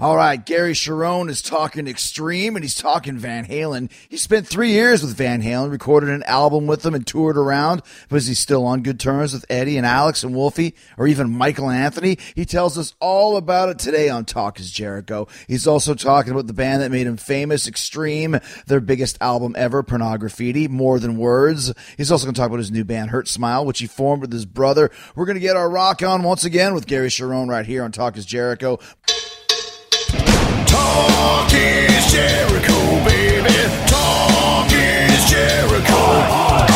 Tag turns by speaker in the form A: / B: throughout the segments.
A: All right, Gary Cherone is talking Extreme and he's talking Van Halen. He spent three years with Van Halen, recorded an album with them and toured around. Was he still on good terms with Eddie and Alex and Wolfie or even Michael and Anthony? He tells us all about it today on Talk is Jericho. He's also talking about the band that made him famous, Extreme, their biggest album ever, Pornograffitti, More Than Words. He's also going to talk about his new band, Hurt Smile, which he formed with his brother. We're going to get our rock on once again with Gary Cherone right here on Talk is Jericho.
B: Talk is Jericho, baby. Talk is Jericho.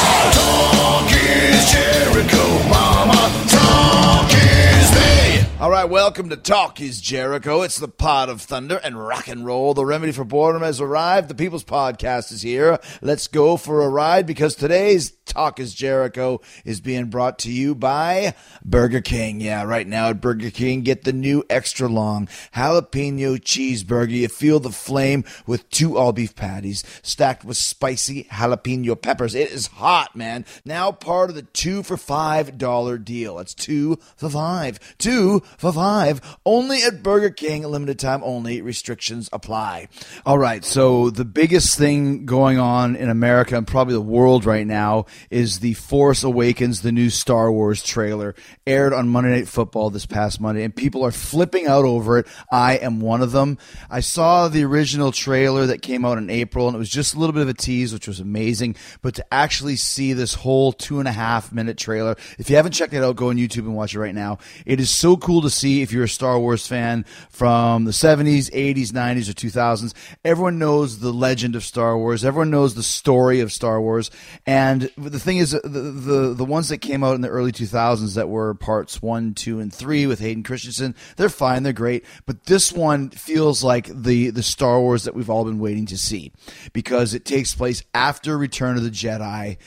A: All right, welcome to Talk is Jericho. It's the pot of thunder and rock and roll. The remedy for boredom has arrived. The People's Podcast is here. Let's go for a ride because today's Talk is Jericho is being brought to you by Burger King. Yeah, right now at Burger King, get the new extra long jalapeno cheeseburger. You feel the flame with two all beef patties stacked with spicy jalapeno peppers. It is hot, man. Now part of the two for five dollar deal. It's two for five. Two for five. Only at Burger King. Limited time only. Restrictions apply. All right. So the biggest thing going on in America and probably the world right now is the Force Awakens, the new Star Wars trailer, aired on Monday Night Football this past Monday, and people are flipping out over it. I am one of them. I saw the original trailer that came out in April, and it was just a little bit of a tease, which was amazing. But to actually see this whole two and a half minute trailer, if you haven't checked it out, go on YouTube and watch it right now. It is so cool to see if you're a Star Wars fan from the 70s, 80s, 90s, or 2000s. Everyone knows the legend of Star Wars. Everyone knows the story of Star Wars. And the thing is, the, the, the ones that came out in the early 2000s that were parts one, two, and three with Hayden Christensen, they're fine. They're great. But this one feels like the, the Star Wars that we've all been waiting to see because it takes place after Return of the Jedi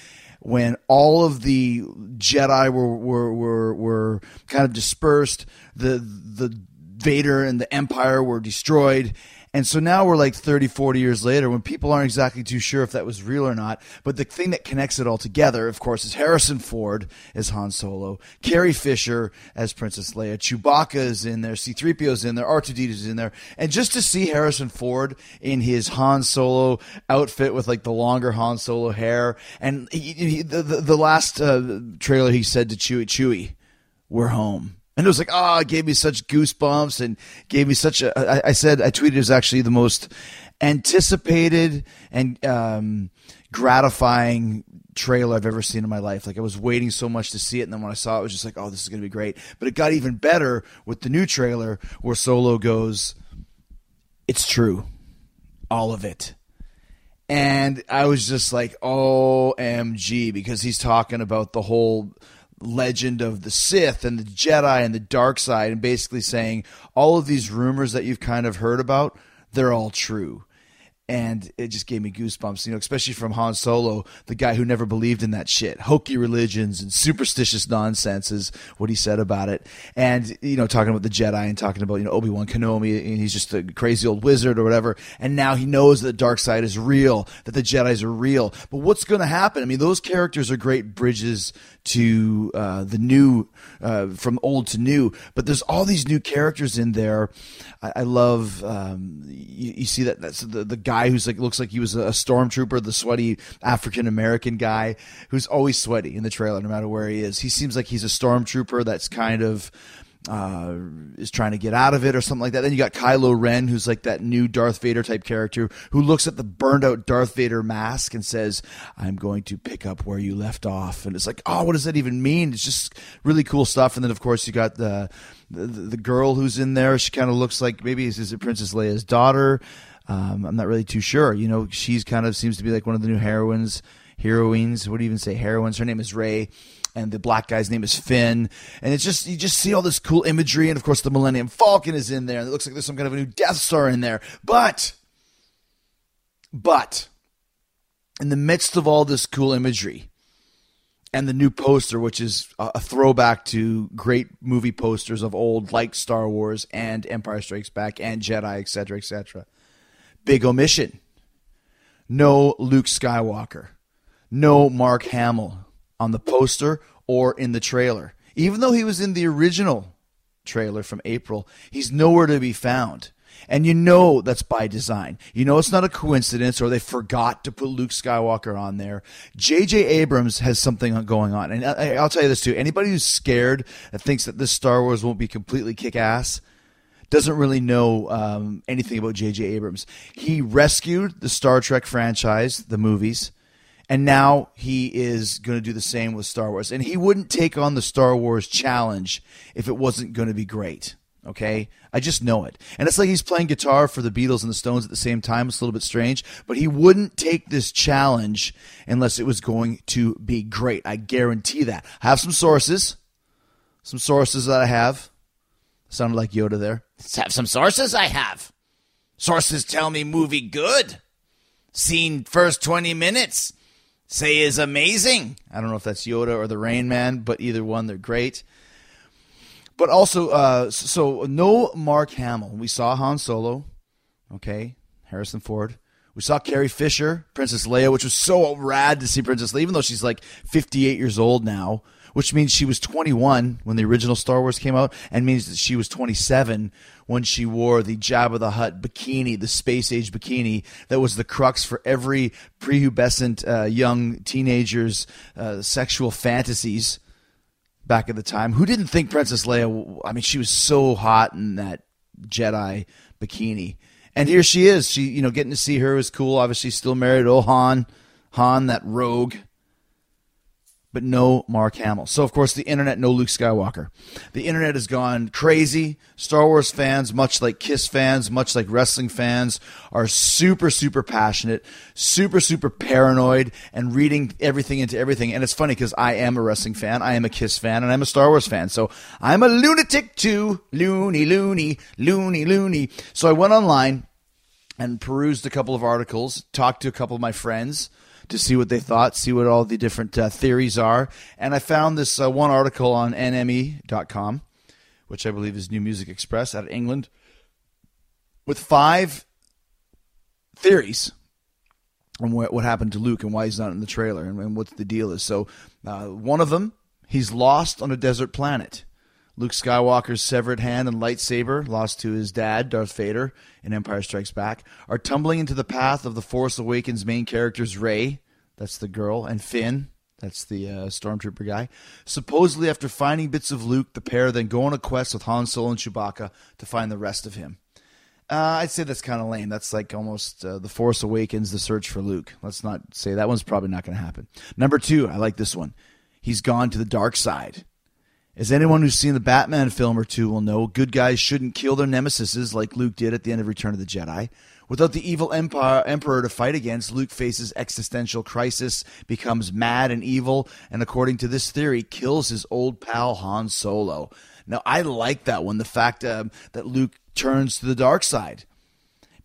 A: when all of the Jedi were were were, were kind of dispersed, the the Vader and the Empire were destroyed. And so now we're like 30, 40 years later when people aren't exactly too sure if that was real or not. But the thing that connects it all together, of course, is Harrison Ford as Han Solo, Carrie Fisher as Princess Leia, Chewbacca is in there, C3PO is in there, R2D is in there. And just to see Harrison Ford in his Han Solo outfit with like the longer Han Solo hair. And he, he, the, the, the last uh, trailer he said to Chewie, Chewie, we're home. And it was like, oh, it gave me such goosebumps and gave me such a. I, I said, I tweeted it was actually the most anticipated and um, gratifying trailer I've ever seen in my life. Like I was waiting so much to see it, and then when I saw it, it was just like, oh, this is going to be great. But it got even better with the new trailer where Solo goes, "It's true, all of it." And I was just like, OMG, because he's talking about the whole legend of the Sith and the Jedi and the dark side, and basically saying all of these rumors that you've kind of heard about, they're all true. And it just gave me goosebumps, you know, especially from Han Solo, the guy who never believed in that shit. Hokey religions and superstitious nonsense is what he said about it. And, you know, talking about the Jedi and talking about, you know, Obi-Wan Kenobi and he's just a crazy old wizard or whatever. And now he knows that the dark side is real, that the Jedi's are real. But what's going to happen? I mean, those characters are great bridges to uh, the new, uh, from old to new. But there's all these new characters in there. I, I love, um, you, you, see that that's the, the guy who's like, looks like he was a stormtrooper, the sweaty African American guy who's always sweaty in the trailer, no matter where he is. He seems like he's a stormtrooper that's kind of uh, is trying to get out of it or something like that. Then you got Kylo Ren, who's like that new Darth Vader type character who looks at the burned out Darth Vader mask and says, I'm going to pick up where you left off. And it's like, oh, what does that even mean? It's just really cool stuff. And then, of course, you got the, the, the girl who's in there. She kind of looks like maybe is it Princess Leia's daughter? Um, I'm not really too sure. You know, she's kind of seems to be like one of the new heroines heroines. What do you even say? Heroines. Her name is Rey and the black guy's name is Finn. And it's just you just see all this cool imagery, and of course the Millennium Falcon is in there, and it looks like there's some kind of a new Death Star in there. But, but, in the midst of all this cool imagery, and the new poster, which is a throwback to great movie posters of old, like Star Wars and Empire Strikes Back and Jedi, etc., etc. Big omission. No Luke Skywalker. No Mark Hamill on the poster or in the trailer. Even though he was in the original trailer from April, he's nowhere to be found. And you know that's by design. You know it's not a coincidence or they forgot to put Luke Skywalker on there. J.J. Abrams has something going on. And uh, I'll tell you this too anybody who's scared that thinks that this Star Wars won't be completely kick ass doesn't really know um, anything about J.J. Abrams. He rescued the Star Trek franchise, the movies and now he is going to do the same with Star Wars. And he wouldn't take on the Star Wars challenge if it wasn't going to be great. Okay? I just know it. And it's like he's playing guitar for the Beatles and the Stones at the same time. It's a little bit strange, but he wouldn't take this challenge unless it was going to be great. I guarantee that. I have some sources. Some sources that I have. Sounded like Yoda there.
C: Have some sources I have. Sources tell me movie good. Seen first 20 minutes say is amazing.
A: I don't know if that's Yoda or the Rain Man, but either one, they're great. But also, uh, so no Mark Hamill. We saw Han Solo, okay, Harrison Ford. We saw Carrie Fisher, Princess Leia, which was so rad to see Princess Leia, even though she's like 58 years old now which means she was 21 when the original Star Wars came out, and means that she was 27 when she wore the Jabba the Hutt bikini, the space age bikini that was the crux for every prepubescent uh, young teenager's uh, sexual fantasies back at the time. Who didn't think Princess Leia? I mean, she was so hot in that Jedi bikini. And here she is. She, you know, getting to see her was cool. Obviously, still married to Han, Han, that rogue but no Mark Hamill. So, of course, the internet, no Luke Skywalker. The internet has gone crazy. Star Wars fans, much like Kiss fans, much like wrestling fans, are super, super passionate, super, super paranoid, and reading everything into everything. And it's funny because I am a wrestling fan, I am a Kiss fan, and I'm a Star Wars fan. So I'm a lunatic too. Loony, loony, loony, loony. So I went online and perused a couple of articles, talked to a couple of my friends to see what they thought, see what all the different uh, theories are. And I found this uh, one article on NME.com, which I believe is New Music Express out of England, with five theories on what, what happened to Luke and why he's not in the trailer and, and what the deal is. So, uh, one of them, he's lost on a desert planet. Luke Skywalker's severed hand and lightsaber, lost to his dad, Darth Vader, in Empire Strikes Back, are tumbling into the path of the Force Awakens main characters Rey, that's the girl, and Finn, that's the uh, stormtrooper guy. Supposedly, after finding bits of Luke, the pair then go on a quest with Han Solo and Chewbacca to find the rest of him. Uh, I'd say that's kind of lame. That's like almost uh, the Force Awakens, the search for Luke. Let's not say that one's probably not going to happen. Number two, I like this one. He's gone to the dark side. As anyone who's seen the Batman film or two will know, good guys shouldn't kill their nemesis like Luke did at the end of Return of the Jedi. Without the evil empire, emperor to fight against, Luke faces existential crisis, becomes mad and evil, and according to this theory, kills his old pal Han Solo. Now, I like that one, the fact uh, that Luke turns to the dark side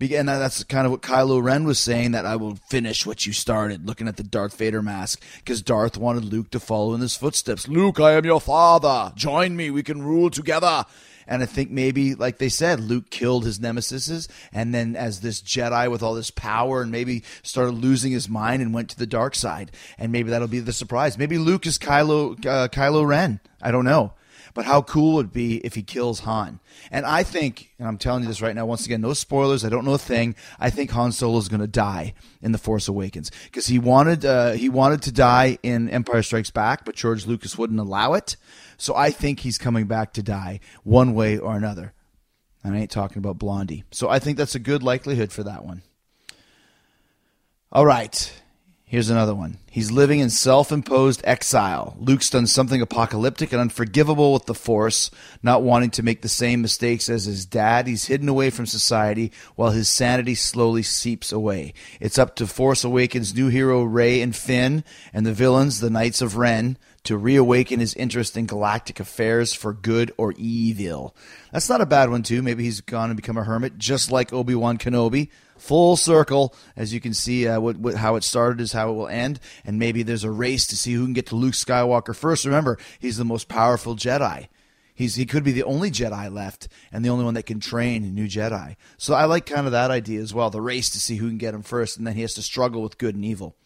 A: And that's kind of what Kylo Ren was saying that I will finish what you started, looking at the Darth Vader mask, because Darth wanted Luke to follow in his footsteps. Luke, I am your father. Join me. We can rule together. And I think maybe, like they said, Luke killed his nemesis, and then as this Jedi with all this power, and maybe started losing his mind and went to the dark side. And maybe that'll be the surprise. Maybe Luke is Kylo uh, Kylo Ren. I don't know. But how cool would it be if he kills Han? And I think, and I'm telling you this right now, once again, no spoilers. I don't know a thing. I think Han Solo is going to die in the Force Awakens because he wanted uh, he wanted to die in Empire Strikes Back, but George Lucas wouldn't allow it. So I think he's coming back to die one way or another. And I ain't talking about Blondie. So I think that's a good likelihood for that one. All right. Here's another one. He's living in self imposed exile. Luke's done something apocalyptic and unforgivable with the Force, not wanting to make the same mistakes as his dad. He's hidden away from society while his sanity slowly seeps away. It's up to Force Awakens' new hero Rey and Finn and the villains, the Knights of Ren, to reawaken his interest in galactic affairs for good or evil. That's not a bad one, too. Maybe he's gone and become a hermit, just like Obi Wan Kenobi full circle. As you can see, uh, what, what, how it started is how it will end, and maybe there's a race to see who can get to Luke Skywalker first. Remember, he's the most powerful Jedi. He's he could be the only Jedi left, and the only one that can train new Jedi. So I like kind of that idea as well. The race to see who can get him first, and then he has to struggle with good and evil.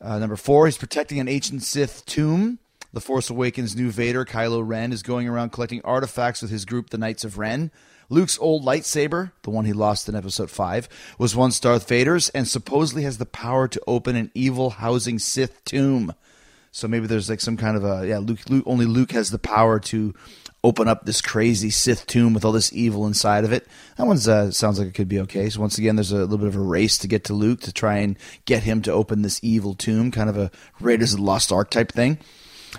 A: Uh, number four, he's protecting an ancient Sith tomb. The Force Awakens' new Vader, Kylo Ren, is going around collecting artifacts with his group, the Knights of Ren. Luke's old lightsaber, the one he lost in episode 5, was once Darth Vader's and supposedly has the power to open an evil housing Sith tomb. So maybe there's like some kind of a yeah, Luke, Luke only Luke has the power to open up this crazy Sith tomb with all this evil inside of it. That one uh, sounds like it could be okay. So once again, there's a little bit of a race to get to Luke to try and get him to open this evil tomb, kind of a Raiders of the Lost Ark type thing.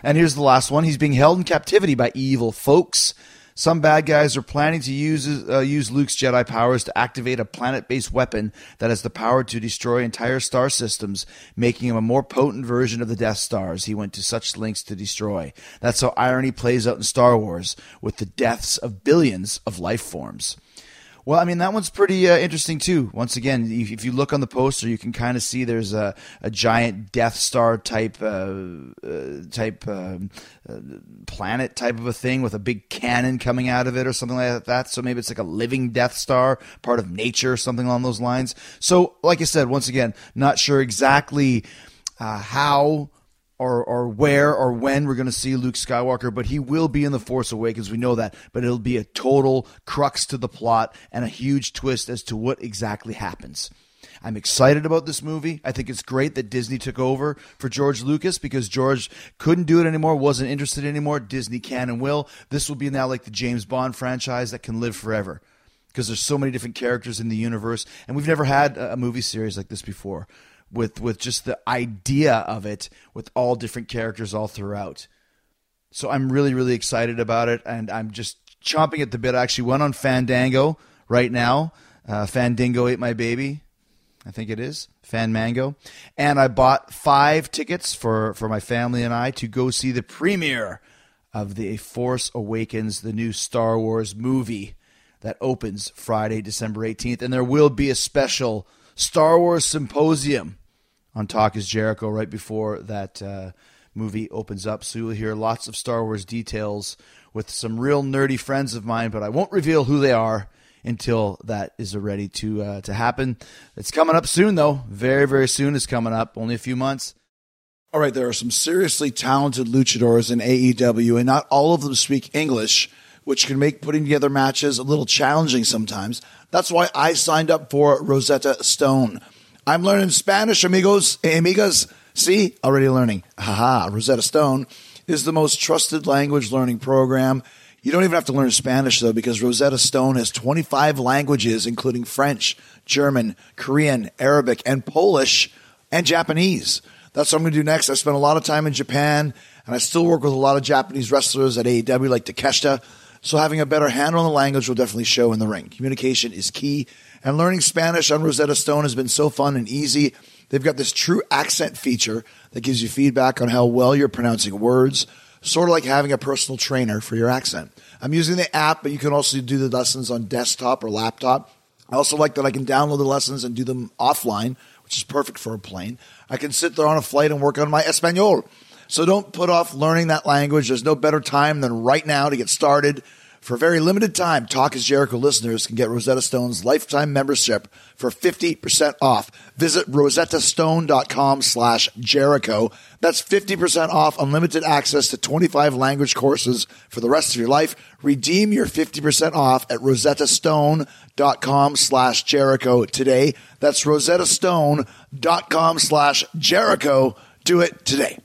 A: And here's the last one. He's being held in captivity by evil folks. Some bad guys are planning to use uh, use Luke's Jedi powers to activate a planet-based weapon that has the power to destroy entire star systems, making him a more potent version of the Death Stars he went to such lengths to destroy. That's how irony plays out in Star Wars with the deaths of billions of life forms. Well, I mean that one's pretty uh, interesting too. Once again, if, you look on the poster, you can kind of see there's a, a giant Death Star type uh, uh, type um, uh, planet type of a thing with a big cannon coming out of it or something like that. So maybe it's like a living Death Star, part of nature, or something along those lines. So, like I said, once again, not sure exactly uh, how or or where or when we're going to see Luke Skywalker, but he will be in the Force Awakens. We know that, but it'll be a total crux to the plot and a huge twist as to what exactly happens. I'm excited about this movie. I think it's great that Disney took over for George Lucas because George couldn't do it anymore, wasn't interested anymore. Disney can and will. This will be now like the James Bond franchise that can live forever because there's so many different characters in the universe, and we've never had a movie series like this before with with just the idea of it with all different characters all throughout. So I'm really really excited about it, and I'm just chomping at the bit. I actually went on Fandango right now. Uh, Fandango ate my baby. I think it is Fan Mango, and I bought five tickets for for my family and I to go see the premiere of the Force Awakens, the new Star Wars movie that opens Friday, December 18th, and there will be a special Star Wars symposium on Talk is Jericho right before that uh, movie opens up. So you'll hear lots of Star Wars details with some real nerdy friends of mine, but I won't reveal who they are until that is ready to uh, to happen. It's coming up soon, though. Very, very soon is coming up. Only a few months.
B: All right, there are some seriously talented luchadors in AEW, and not all of them speak English, which can make putting together matches a little challenging sometimes. That's why I signed up for Rosetta Stone. I'm learning Spanish, amigos, amigas. See, already learning. Haha, Rosetta Stone is the most trusted language learning program. You don't even have to learn Spanish though, because Rosetta Stone has 25 languages, including French, German, Korean, Arabic, and Polish, and Japanese. That's what I'm going to do next. I spent a lot of time in Japan, and I still work with a lot of Japanese wrestlers at AEW, like Takeshita. So having a better handle on the language will definitely show in the ring. Communication is key, and learning Spanish on Rosetta Stone has been so fun and easy. They've got this true accent feature that gives you feedback on how well you're pronouncing words, sort of like having a personal trainer for your accent. I'm using the app, but you can also do the lessons on desktop or laptop. I also like that I can download the lessons and do them offline, which is perfect for a plane. I can sit there on a flight and work on my Espanol. So don't put off learning that language. There's no better time than right now to get started. For a very limited time, Talk is Jericho listeners can get Rosetta Stone's lifetime membership for 50% off. Visit rosettastone.com slash Jericho. That's 50% off unlimited access to 25 language courses for the rest of your life. Redeem your 50% off at rosettastone.com slash Jericho today. That's rosettastone.com slash Jericho. Do it today.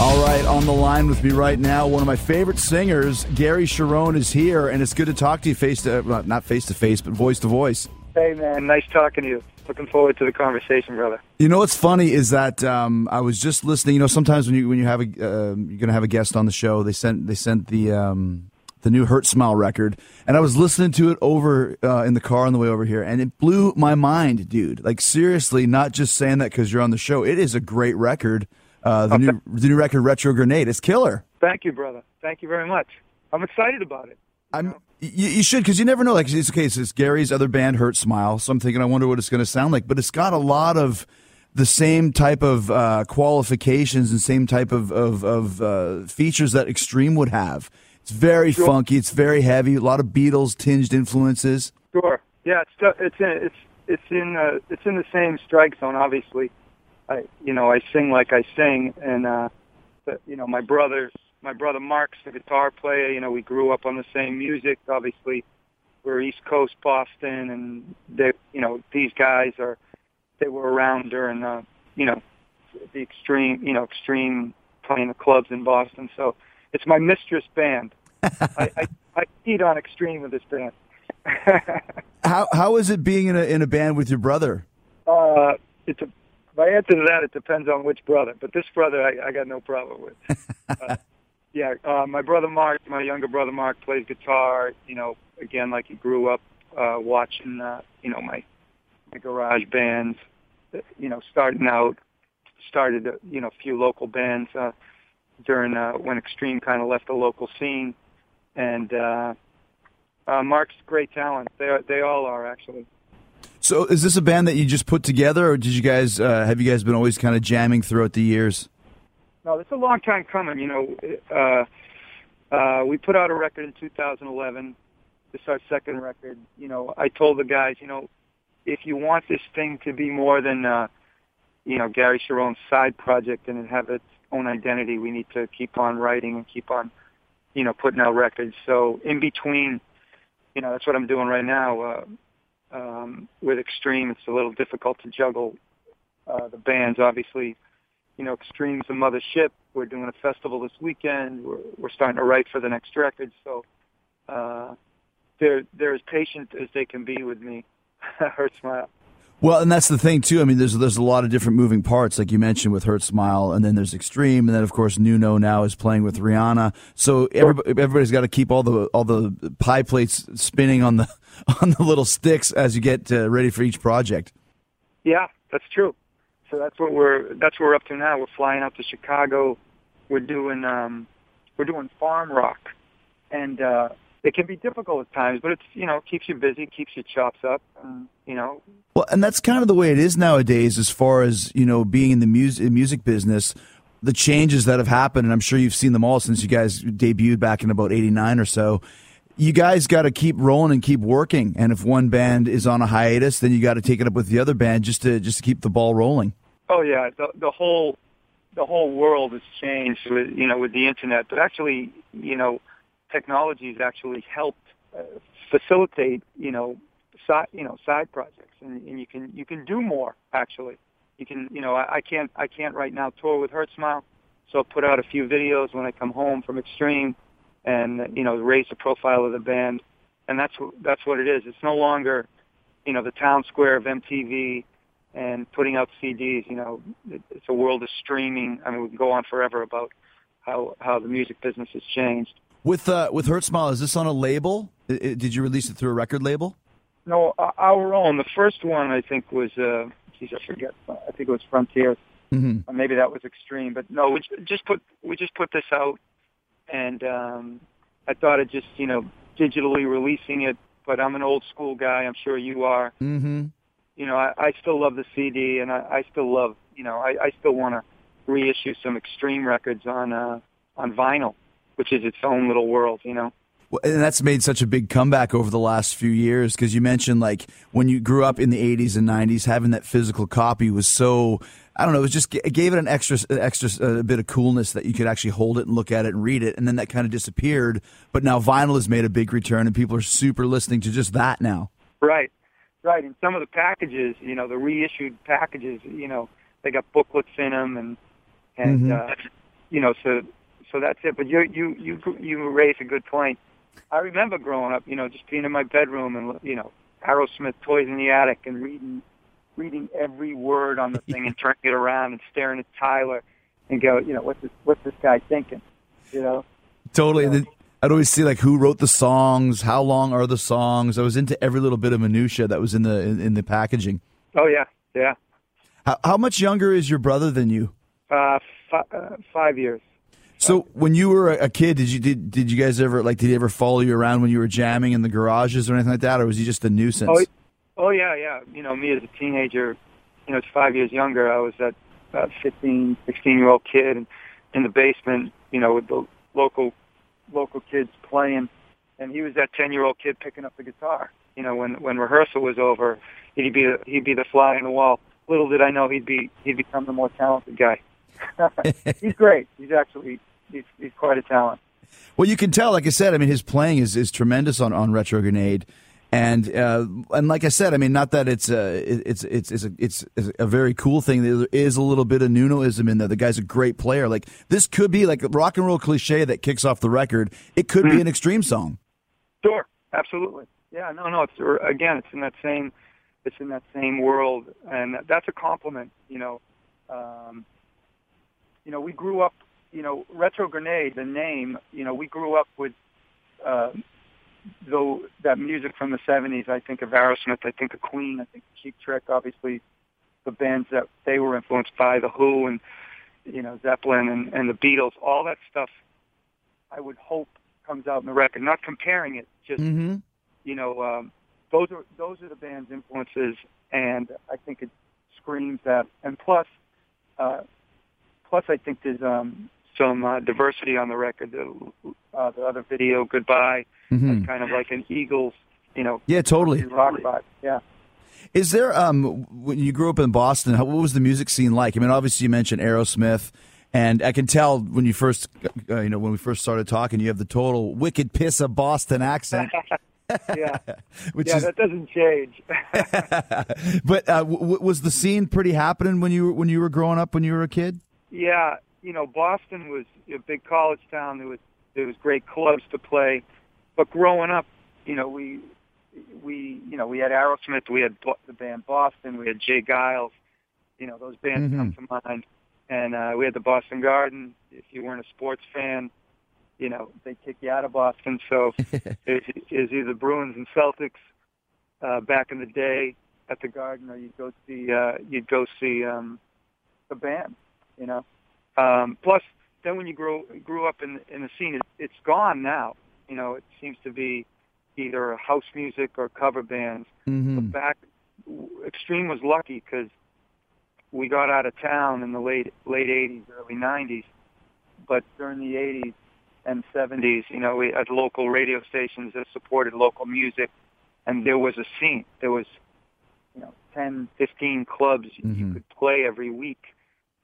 A: All right, on the line with me right now, one of my favorite singers, Gary Cherone, is here, and it's good to talk to you face to well, not face to face, but voice to voice.
D: Hey, man, nice talking to you. Looking forward to the conversation, brother.
A: You know what's funny is that um, I was just listening. You know, sometimes when you when you have a uh, you're gonna have a guest on the show, they sent they sent the um, the new Hurt Smile record, and I was listening to it over uh, in the car on the way over here, and it blew my mind, dude. Like seriously, not just saying that because you're on the show. It is a great record. Uh, the
D: Okay.
A: new the new record, Retro Grenade, it's killer.
D: Thank you, brother. Thank you very much. I'm excited about it.
A: I'm. You, you should because you never know. Like it's okay. So it's Gary's other band, Hurt Smile. So I'm thinking, I wonder what it's going to sound like. But it's got a lot of the same type of uh, qualifications and same type of of, of uh, features that Extreme would have. It's very
D: Sure.
A: funky. It's very heavy. A lot of Beatles tinged influences.
D: Sure. Yeah, it's it's in it's it's in uh, it's in the same strike zone. Obviously, I you know I sing like I sing, and uh, but, you know my brother my brother Mark's the guitar player. You know we grew up on the same music. Obviously, we're East Coast Boston, and they you know these guys are they were around during uh, you know the extreme you know extreme playing the clubs in Boston. So it's my mistress band. I, I I eat on extreme with this band.
A: How how is it being in a in a band with your brother?
D: Uh, it's a, if I answer to that, it depends on which brother. But this brother, I, I got no problem with. uh, yeah, uh, my brother Mark, my younger brother Mark, plays guitar. You know, again, like he grew up uh, watching, uh, you know, my my garage bands. uh, You know, starting out, started, uh, you know, a few local bands uh, during uh, when Extreme kind of left the local scene, and uh, uh, Mark's great talent. They are, they all are actually.
A: So is this a band that you just put together, or did you guys uh, have you guys been always kind of jamming throughout the years?
D: No, it's a long time coming. You know, uh, uh, we put out a record in 2011. This is our second record. You know, I told the guys, you know, if you want this thing to be more than, uh, you know, Gary Cherone's side project and have its own identity, we need to keep on writing and keep on, you know, putting out records. So in between, you know, that's what I'm doing right now. Uh, um, with Extreme, it's a little difficult to juggle uh, the bands, obviously you know, Extreme's a mothership. We're doing a festival this weekend. We're, we're starting to write for the next record. So uh, they're they're as patient as they can be with me. Hurt smile.
A: Well, and that's the thing too. I mean, there's there's a lot of different moving parts, like you mentioned with Hurt Smile, and then there's Extreme, and then of course Nuno now is playing with Rihanna. So everybody, everybody's got to keep all the all the pie plates spinning on the on the little sticks as you get uh, ready for each project.
D: Yeah, that's true. So that's what we're that's what we're up to now. We're flying out to Chicago. We're doing um, we're doing farm rock, and uh, it can be difficult at times, but it's you know keeps you busy, keeps your chops up, and, you know.
A: Well, and that's kind of the way it is nowadays, as far as you know, being in the music music business. The changes that have happened, and I'm sure you've seen them all since you guys debuted back in about '89 or so. You guys got to keep rolling and keep working, and if one band is on a hiatus, then you got to take it up with the other band just to just to keep the ball rolling.
D: Oh yeah, the the whole the whole world has changed with you know with the internet, but actually you know technology has actually helped uh, facilitate you know side you know side projects, and, and you can you can do more actually. You can you know I, I can't I can't right now tour with Hurt Smile, so I'll put out a few videos when I come home from Extreme, and you know raise the profile of the band, and that's what that's what it is. It's no longer you know the town square of MTV and putting out CDs. You know, it's a world of streaming. I mean, we can go on forever about how how the music business has changed.
A: With uh, with Hurt Smile, is this on a label? Did you release it through a record label?
D: No, our own. The first one I think was, uh, geez, I forget. I think it was Frontier,
A: Mm-hmm.
D: or maybe that was Extreme. But no, we just put we just put this out, and um, I thought of just you know digitally releasing it. But I'm an old school guy. I'm sure you are.
A: Mm-hmm.
D: You know, I, I still love the CD, and I, I still love. You know, I, I still want to reissue some extreme records on uh, on vinyl, which is its own little world. You know.
A: Well, and that's made such a big comeback over the last few years because you mentioned like when you grew up in the 80s and 90s, having that physical copy was so. I don't know. It was just it gave it an extra, extra uh, bit of coolness that you could actually hold it and look at it and read it, and then that kind of disappeared. But now vinyl has made a big return, and people are super listening to just that now.
D: Right, right. And some of the packages, you know, the reissued packages, you know, they got booklets in them, and and
A: Mhm.
D: uh, you know, so so that's it. But you you you you raise a good point. I remember growing up, you know, just being in my bedroom and you know, Aerosmith toys in the attic and reading reading every word on the thing and turning it around and staring at Tyler and go, you know, what's this what's this guy thinking? You know?
A: Totally. And then I'd always see like who wrote the songs, how long are the songs. I was into every little bit of minutia that was in the in, in the packaging.
D: Oh yeah, yeah.
A: How, how much younger is your brother than you?
D: Uh, fi- uh five years.
A: So when you were a kid, did you did did you guys ever like did he ever follow you around when you were jamming in the garages or anything like that, or was he just a nuisance?
D: Oh, oh yeah, yeah. You know, me as a teenager, you know, it's five years younger. I was that uh, 15, 16 year old kid in, in the basement, you know, with the local local kids playing, and he was that ten year old kid picking up the guitar. You know, when when rehearsal was over, he'd be the, he'd be the fly on the wall. Little did I know he'd be he'd become the more talented guy. he's great. He's actually he's he's quite a talent.
A: Well, you can tell, like I said, I mean, his playing is, is tremendous on, on Retro Grenade. And uh, and like I said, I mean, not that it's a it's it's it's a, it's a very cool thing. There is a little bit of Nunoism in there. The guy's a great player. Like this could be like a rock and roll cliche that kicks off the record. It could be an extreme song.
D: Sure, absolutely. Yeah, no, no. It's or, again, it's in that same, it's in that same world, and that's a compliment. You know, um, you know, we grew up. You know, Retro Grenade, the name. You know, we grew up with, uh, though that music from the '70s. I think of Aerosmith. I think of Queen. I think of Cheap Trick. Obviously, the bands that they were influenced by, the Who, and you know Zeppelin and, and the Beatles. All that stuff. I would hope comes out in the record. Not comparing it, just
A: Mm-hmm.
D: you know, um, those are those are the band's influences, and I think it screams that. And plus, uh, plus I think there's um, some uh, diversity on the record. The, uh, the other video, "Goodbye,"
A: Mhm.
D: is kind of like an Eagles, you know,
A: Yeah, totally.
D: rock vibe. Yeah.
A: Is there um when you grew up in Boston? How, what was the music scene like? I mean, obviously you mentioned Aerosmith, and I can tell when you first, uh, you know, when we first started talking, you have the total wicked piss of Boston accent,
D: yeah,
A: which
D: yeah,
A: is.
D: that doesn't change.
A: but uh, w- w- was the scene pretty happening when you were when you were growing up when you were a kid?
D: Yeah, you know, Boston was a big college town. There was there was great clubs to play, but growing up, you know, we we you know we had Aerosmith, we had the band Boston, we had J. Geils, you know, those bands come to mind, and uh, we had the Boston Garden. If you weren't a sports fan, you know, they kick you out of Boston. So it is either Bruins and Celtics uh, back in the day at the Garden, or you'd go see uh, you'd go see um, the band. You know, um, plus then when you grow grew up in in the scene, it, it's gone now. You know, it seems to be either house music or cover bands.
A: Mm-hmm.
D: But back, Extreme was lucky because we got out of town in the late late '80s, early '90s. But during the '80s and '70s, you know, we had local radio stations that supported local music, and there was a scene. There was, you know, 10, 15 clubs you
A: Mhm.
D: could play every week,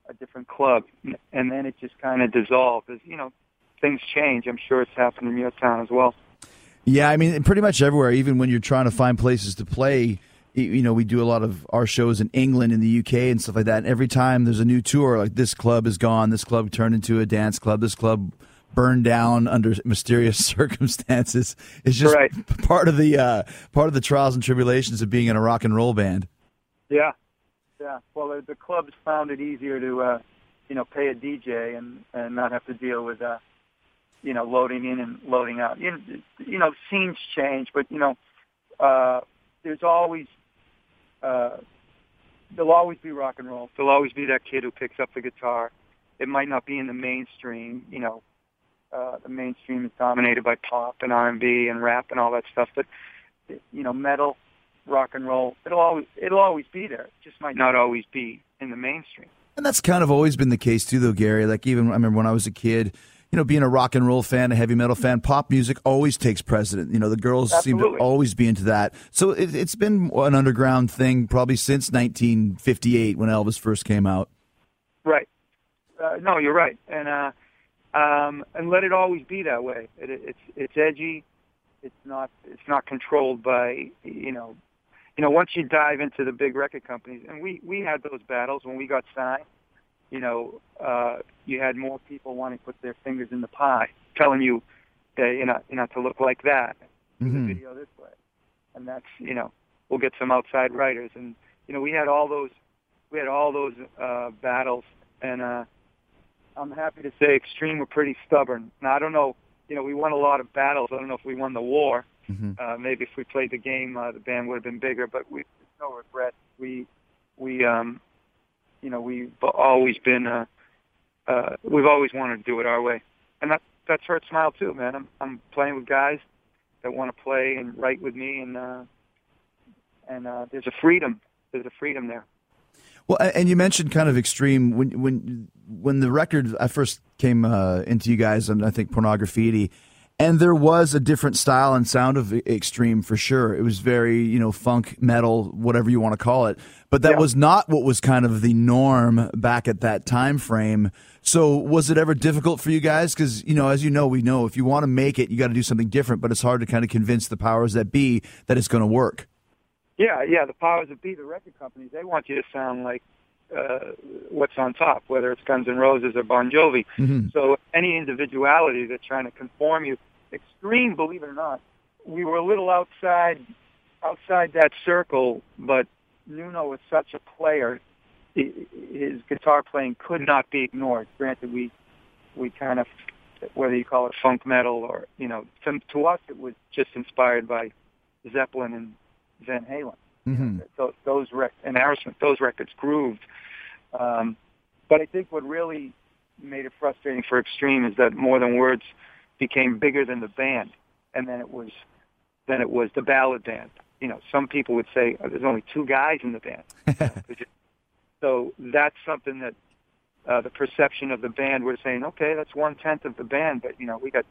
D: a different club, and then it just kind of dissolved. As you know, things change. I'm sure it's happened in your town as well.
A: Yeah, I mean, pretty much everywhere. Even when you're trying to find places to play, you know, we do a lot of our shows in England, in the UK, and stuff like that. And every time there's a new tour, like this club is gone, this club turned into a dance club, this club burned down under mysterious circumstances. It's just
D: Right.
A: part of the uh, part of the trials and tribulations of being in a rock and roll band.
D: Yeah, yeah. Well, the, the clubs found it easier to, uh, you know, pay a DJ and and not have to deal with, uh, you know, loading in and loading out. You know, you know, scenes change, but you know, uh, there's always, uh, there'll always be rock and roll. There'll always be that kid who picks up the guitar. It might not be in the mainstream, you know, uh, the mainstream is dominated by pop and R&B and rap and all that stuff. But you know, metal, rock and roll, it'll always it'll always be there. It just might not always be in the mainstream.
A: And that's kind of always been the case too, though, Gary. Like even I remember when I was a kid, you know, being a rock and roll fan, a heavy metal fan, pop music always takes precedent. You know, the girls
D: Absolutely.
A: seem to always be into that. So it, it's been an underground thing probably since 1958 when Elvis first came out.
D: Right. Uh, no, you're right, and uh, um, and let it always be that way. It, it's it's edgy. It's not it's not controlled by you know, you know. Once you dive into the big record companies, and we we had those battles when we got signed. You know, uh, you had more people wanting to put their fingers in the pie, telling you that you know, you know, to look like that,
A: Mhm.
D: the video this way, and that's you know, we'll get some outside writers, and you know, we had all those, we had all those uh, battles, and uh, I'm happy to say Extreme were pretty stubborn. Now I don't know, you know, we won a lot of battles. I don't know if we won the war.
A: Mhm.
D: Uh, maybe if we played the game, uh, the band would have been bigger. But we, no regret. We, we, um, you know, we've always been, uh, uh, we've always wanted to do it our way, and that that's Hurt Smile too, man. I'm I'm playing with guys that want to play and write with me, and uh, and uh, there's a freedom. There's a freedom there.
A: Well, and you mentioned kind of extreme when when when the record I first came uh, into you guys, and I think Pornograffitti, and there was a different style and sound of extreme for sure. It was very you know funk, metal, whatever you want to call it, but that
D: Yeah.
A: was not what was kind of the norm back at that time frame. So was it ever difficult for you guys? Because you know, as you know, we know if you want to make it, you got to do something different. But it's hard to kind of convince the powers that be that it's going to work.
D: Yeah, yeah. The powers that be, the record companies, they want you to sound like uh, what's on top, whether it's Guns N' Roses or Bon Jovi.
A: Mhm.
D: So any individuality that's trying to conform you, extreme, believe it or not, we were a little outside outside that circle, but Nuno was such a player. His guitar playing could not be ignored. Granted, we we kind of whether you call it funk metal or you know to, to us it was just inspired by Zeppelin and Van Halen.
A: Mhm.
D: Those, those rec- and Aerosmith, those records grooved. Um, but I think what really made it frustrating for Extreme is that More Than Words became bigger than the band, and then it was then it was the ballad band. You know, some people would say oh, there's only two guys in the band. so that's something that uh, the perception of the band we're saying, okay, that's one tenth of the band, but you know, we got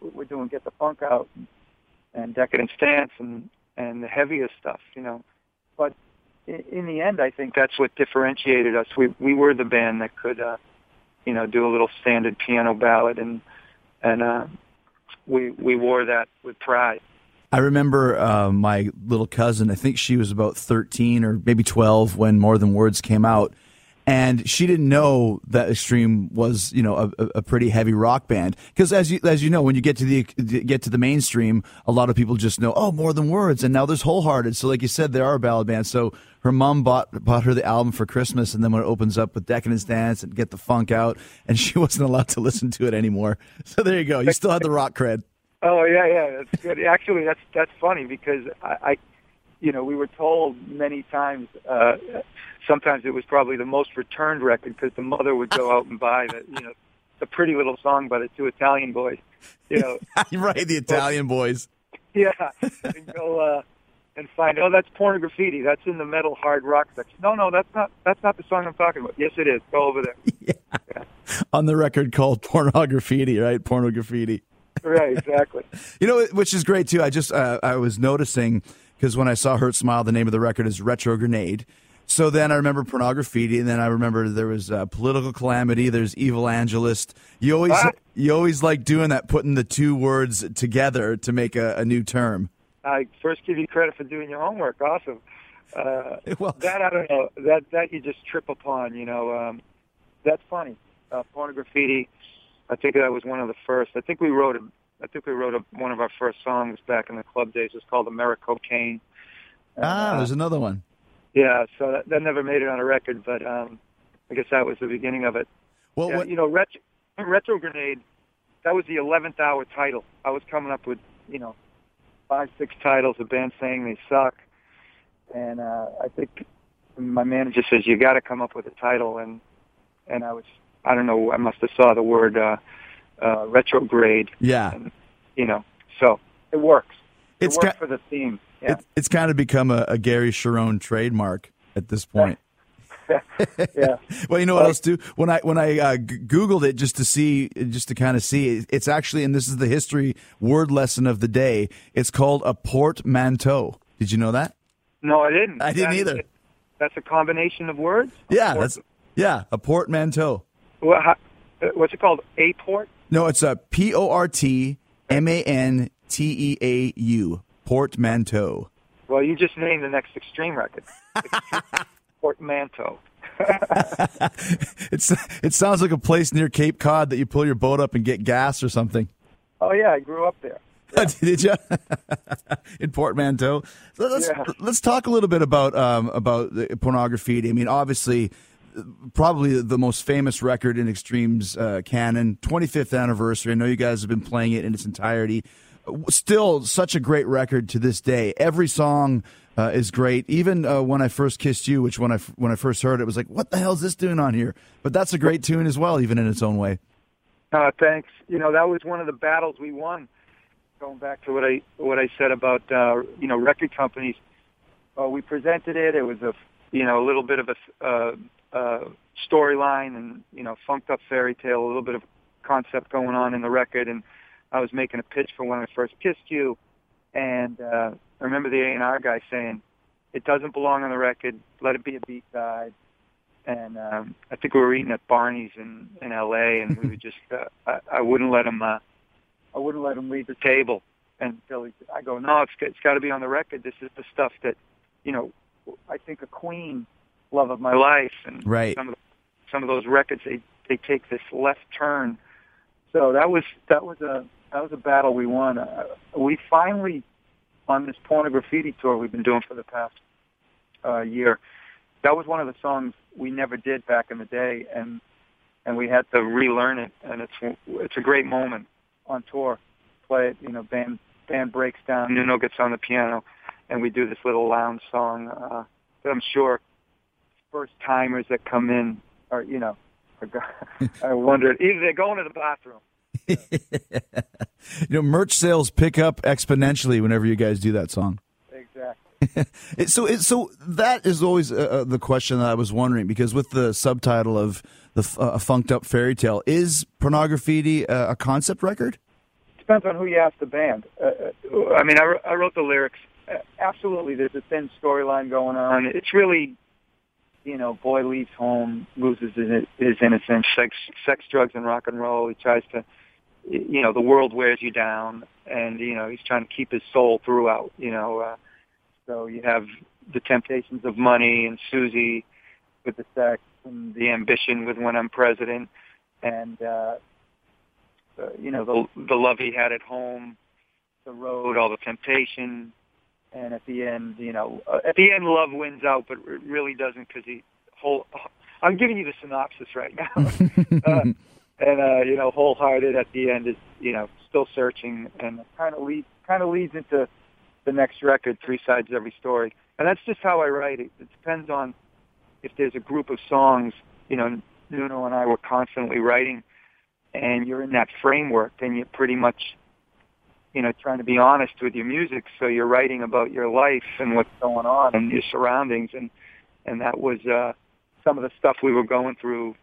D: we're doing Get the Funk Out and Decadence Dance and and the heaviest stuff, you know. But in, in the end, I think that's what differentiated us. We we were the band that could, uh, you know, do a little standard piano ballad, and and uh, we we wore that with pride.
A: I remember uh, my little cousin. I think she was about thirteen or maybe twelve when More Than Words came out, and she didn't know that Extreme was, you know, a, a pretty heavy rock band. Because as you as you know, when you get to the get to the mainstream, a lot of people just know, oh, More Than Words, and now there's Hole Hearted. So, like you said, there are ballad bands. So her mom bought bought her the album for Christmas, and then when it opens up with Decadence Dance and Get the Funk Out, and she wasn't allowed to listen to it anymore. So there you go. You still had the rock cred.
D: Oh yeah, yeah, that's good. Actually, that's that's funny because I, I you know, we were told many times. Uh, sometimes it was probably the most returned record because the mother would go out and buy the, you know, the pretty little song by the two Italian boys. You know,
A: right, the Italian boys.
D: yeah, and go uh, and find. Oh, that's Pornograffitti. That's in the metal hard rock section. No, no, that's not. That's not the song I'm talking about. Yes, it is. Go over there.
A: Yeah, on the record called Pornograffitti, right? Pornograffitti.
D: right, exactly.
A: You know, which is great too. I just uh, I was noticing because when I saw Hurt Smile, the name of the record is Retro Grenade. So then I remember Pornograffitti, and then I remember there was uh, Politicalamity. There's Evilangelist. You always
D: What?
A: you always like doing that, putting the two words together to make a, a new term.
D: I first give you credit for doing your homework. Awesome. Uh,
A: Well,
D: that I don't know. That that you just trip upon. You know, um, that's funny. Uh, Pornograffitti. I think that was one of the first. I think we wrote a. I think we wrote a, one of our first songs back in the club days. It's called Americocaine. And,
A: ah,
D: uh,
A: there's another one.
D: Yeah. So that, that never made it on a record, but um, I guess that was the beginning of it.
A: Well,
D: Yeah,
A: what,
D: you know, retro, retro grenade. That was the eleventh hour title. I was coming up with you know five, six titles. of bands saying they suck, and uh, I think my manager says you got to come up with a title, and and I was I don't know I must have saw the word uh, uh, retrograde.
A: Yeah.
D: And, you know, so it works. It
A: It's
D: works
A: ki-
D: for the theme. Yeah.
A: It, it's kind of become a, a Gary Cherone trademark at this point.
D: yeah.
A: Well, you know what else too? When I when I uh, g- googled it just to see, just to kind of see, it's actually, and this is the history word lesson of the day. It's called a portmanteau. Did you know that?
D: No, I didn't.
A: I didn't either.
D: That's a combination of words.
A: Yeah,
D: Or-
A: that's yeah, a portmanteau.
D: Well, how, what's it called? A port?
A: No, it's a P O R T M A N T E A U portmanteau.
D: Well, you just named the next Extreme record. Extreme Portmanteau.
A: It's it sounds like a place near Cape Cod that you pull your boat up and get gas or something.
D: Oh yeah, I grew up there.
A: Did you in portmanteau? So let's
D: Yeah.
A: let's talk a little bit about um, about the Pornograffitti. I mean, obviously, probably the most famous record in Extreme's uh, canon, 25th anniversary. I know you guys have been playing it in its entirety. Still, such a great record to this day. Every song uh, is great. Even uh, when I first kissed you, which when I when I first heard it, was like, "What the hell is this doing on here?" But that's a great tune as well, even in its own way.
D: Uh, thanks. You know that was one of the battles we won. Going back to what I what I said about uh, you know record companies, uh, we presented it. It was a you know a little bit of a uh, uh, storyline and you know funked up fairy tale, a little bit of concept going on in the record. And I was making a pitch for when I first kissed you, and uh, I remember the A and R guy saying, "It doesn't belong on the record. Let it be a B side." And um, I think we were eating at Barney's in in L.A. and we would just uh, I, I wouldn't let him uh, I wouldn't let him leave the table. And Billy, I go, no, it's it's got to be on the record. This is the stuff that, you know, I think a Queen, love of my life, and
A: Right.
D: some of some of those records they they take this left turn. So that was that was a that was a battle we won. Uh, we finally on this Pornograffitti tour we've been doing for the past uh, year. That was one of the songs we never did back in the day, and and we had to relearn it. And it's it's a great moment on tour. Play it, you know, band band breaks down, Nuno gets on the piano, and we do this little lounge song uh, that I'm sure first timers that come in are you know I wonder either they're going to the bathroom.
A: You know, merch sales pick up exponentially whenever you guys do that song.
D: Exactly.
A: So, so that is always uh, uh, the question that I was wondering because with the subtitle of the uh, funked up fairy tale, is Pornograffitti uh, a concept record?
D: depends on who you ask the band. Uh, uh, I mean, I, I wrote the lyrics. Uh, absolutely, there's a thin storyline going on. It's really, you know, boy leaves home, loses his, his innocence, sex, sex, drugs, and rock and roll. He tries to, you know, the world wears you down, and you know, he's trying to keep his soul throughout. You know, uh, so you have the temptations of money and Susie with the sex, and the ambition with when I'm president, and uh, uh, you know the the love he had at home, the road, all the temptation, and at the end, you know, uh, at the end, love wins out, but it really doesn't because he whole. I'm giving you the synopsis right now, uh, and uh, you know, Hole Hearted at the end is you know still searching, and kind of leads kind of leads into the next record, three sides to every story, and that's just how I write it. It depends on if there's a group of songs, you know, Nuno and I were constantly writing and you're in that framework and you're pretty much you know trying to be honest with your music. So you're writing about your life and what's going on and your surroundings. And and that was uh some of the stuff we were going through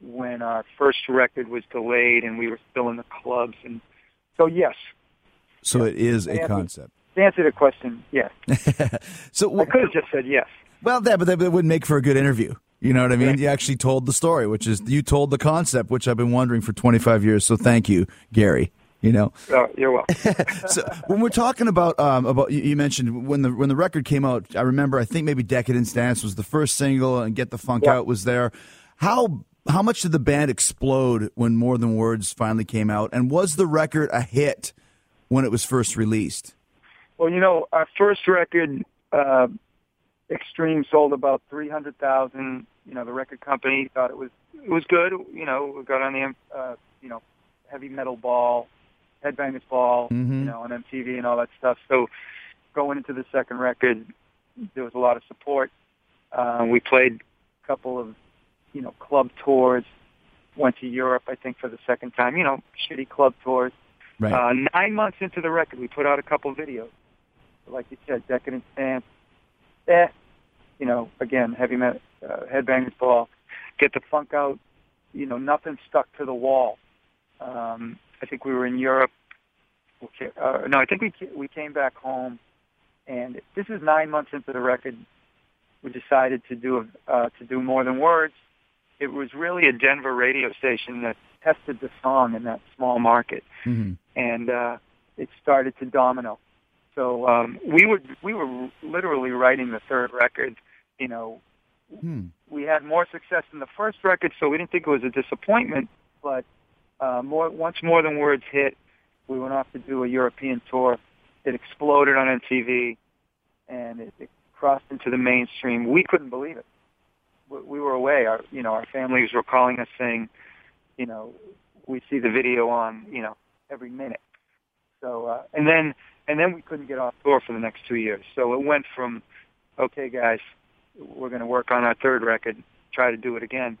D: when our first record was delayed and we were still in the clubs and so yes
A: So it is a
D: Yeah.
A: concept.
D: to answer the question yes
A: So
D: i could have just said yes
A: Well, that but that wouldn't make for a good interview. You know what I mean? You actually told the story, which is you told the concept, which I've been wondering for 25 years. So thank you, Gary. You know,
D: uh, you're welcome
A: so when we're talking about um, about you- you mentioned when the when the record came out, I remember I think maybe Decadence Dance was the first single, and Get the Funk
D: Yeah.
A: Out was there. How how much did the band explode when More Than Words finally came out, and was the record a hit when it was first released?
D: Well, you know, our first record, uh, Extreme, sold about three hundred thousand. You know, the record company thought it was it was good. You know, we got on the uh, you know heavy metal ball, headbangers ball,
A: Mhm.
D: you know, on MTV and all that stuff. So going into the second record, there was a lot of support. Uh, we played a couple of you know club tours, went to Europe, I think, for the second time. You know, shitty club tours.
A: Right.
D: Uh, nine months into the record, we put out a couple videos. Like you said, Decadence Dance. Eh, you know, again, heavy metal, uh, headbangers ball. Get the funk out. You know, nothing stuck to the wall. Um, I think we were in Europe. Okay, uh, no, I think we we came back home, and this is nine months into the record. We decided to do uh, to do more than words. It was really a Denver radio station that tested the song in that small market,
A: hmm
D: and uh, it started to domino. So um, we were we were literally writing the third record. You know,
A: Hmm.
D: we had more success in the first record, so we didn't think it was a disappointment. But uh, more once more than words hit, we went off to do a European tour. It exploded on MTV, and it, it crossed into the mainstream. We couldn't believe it. We, we were away. Our you know our families were calling us saying, you know, we see the video on you know every minute. So uh, and then and then we couldn't get off tour for the next two years. So it went from, okay, guys, we're going to work on our third record, try to do it again,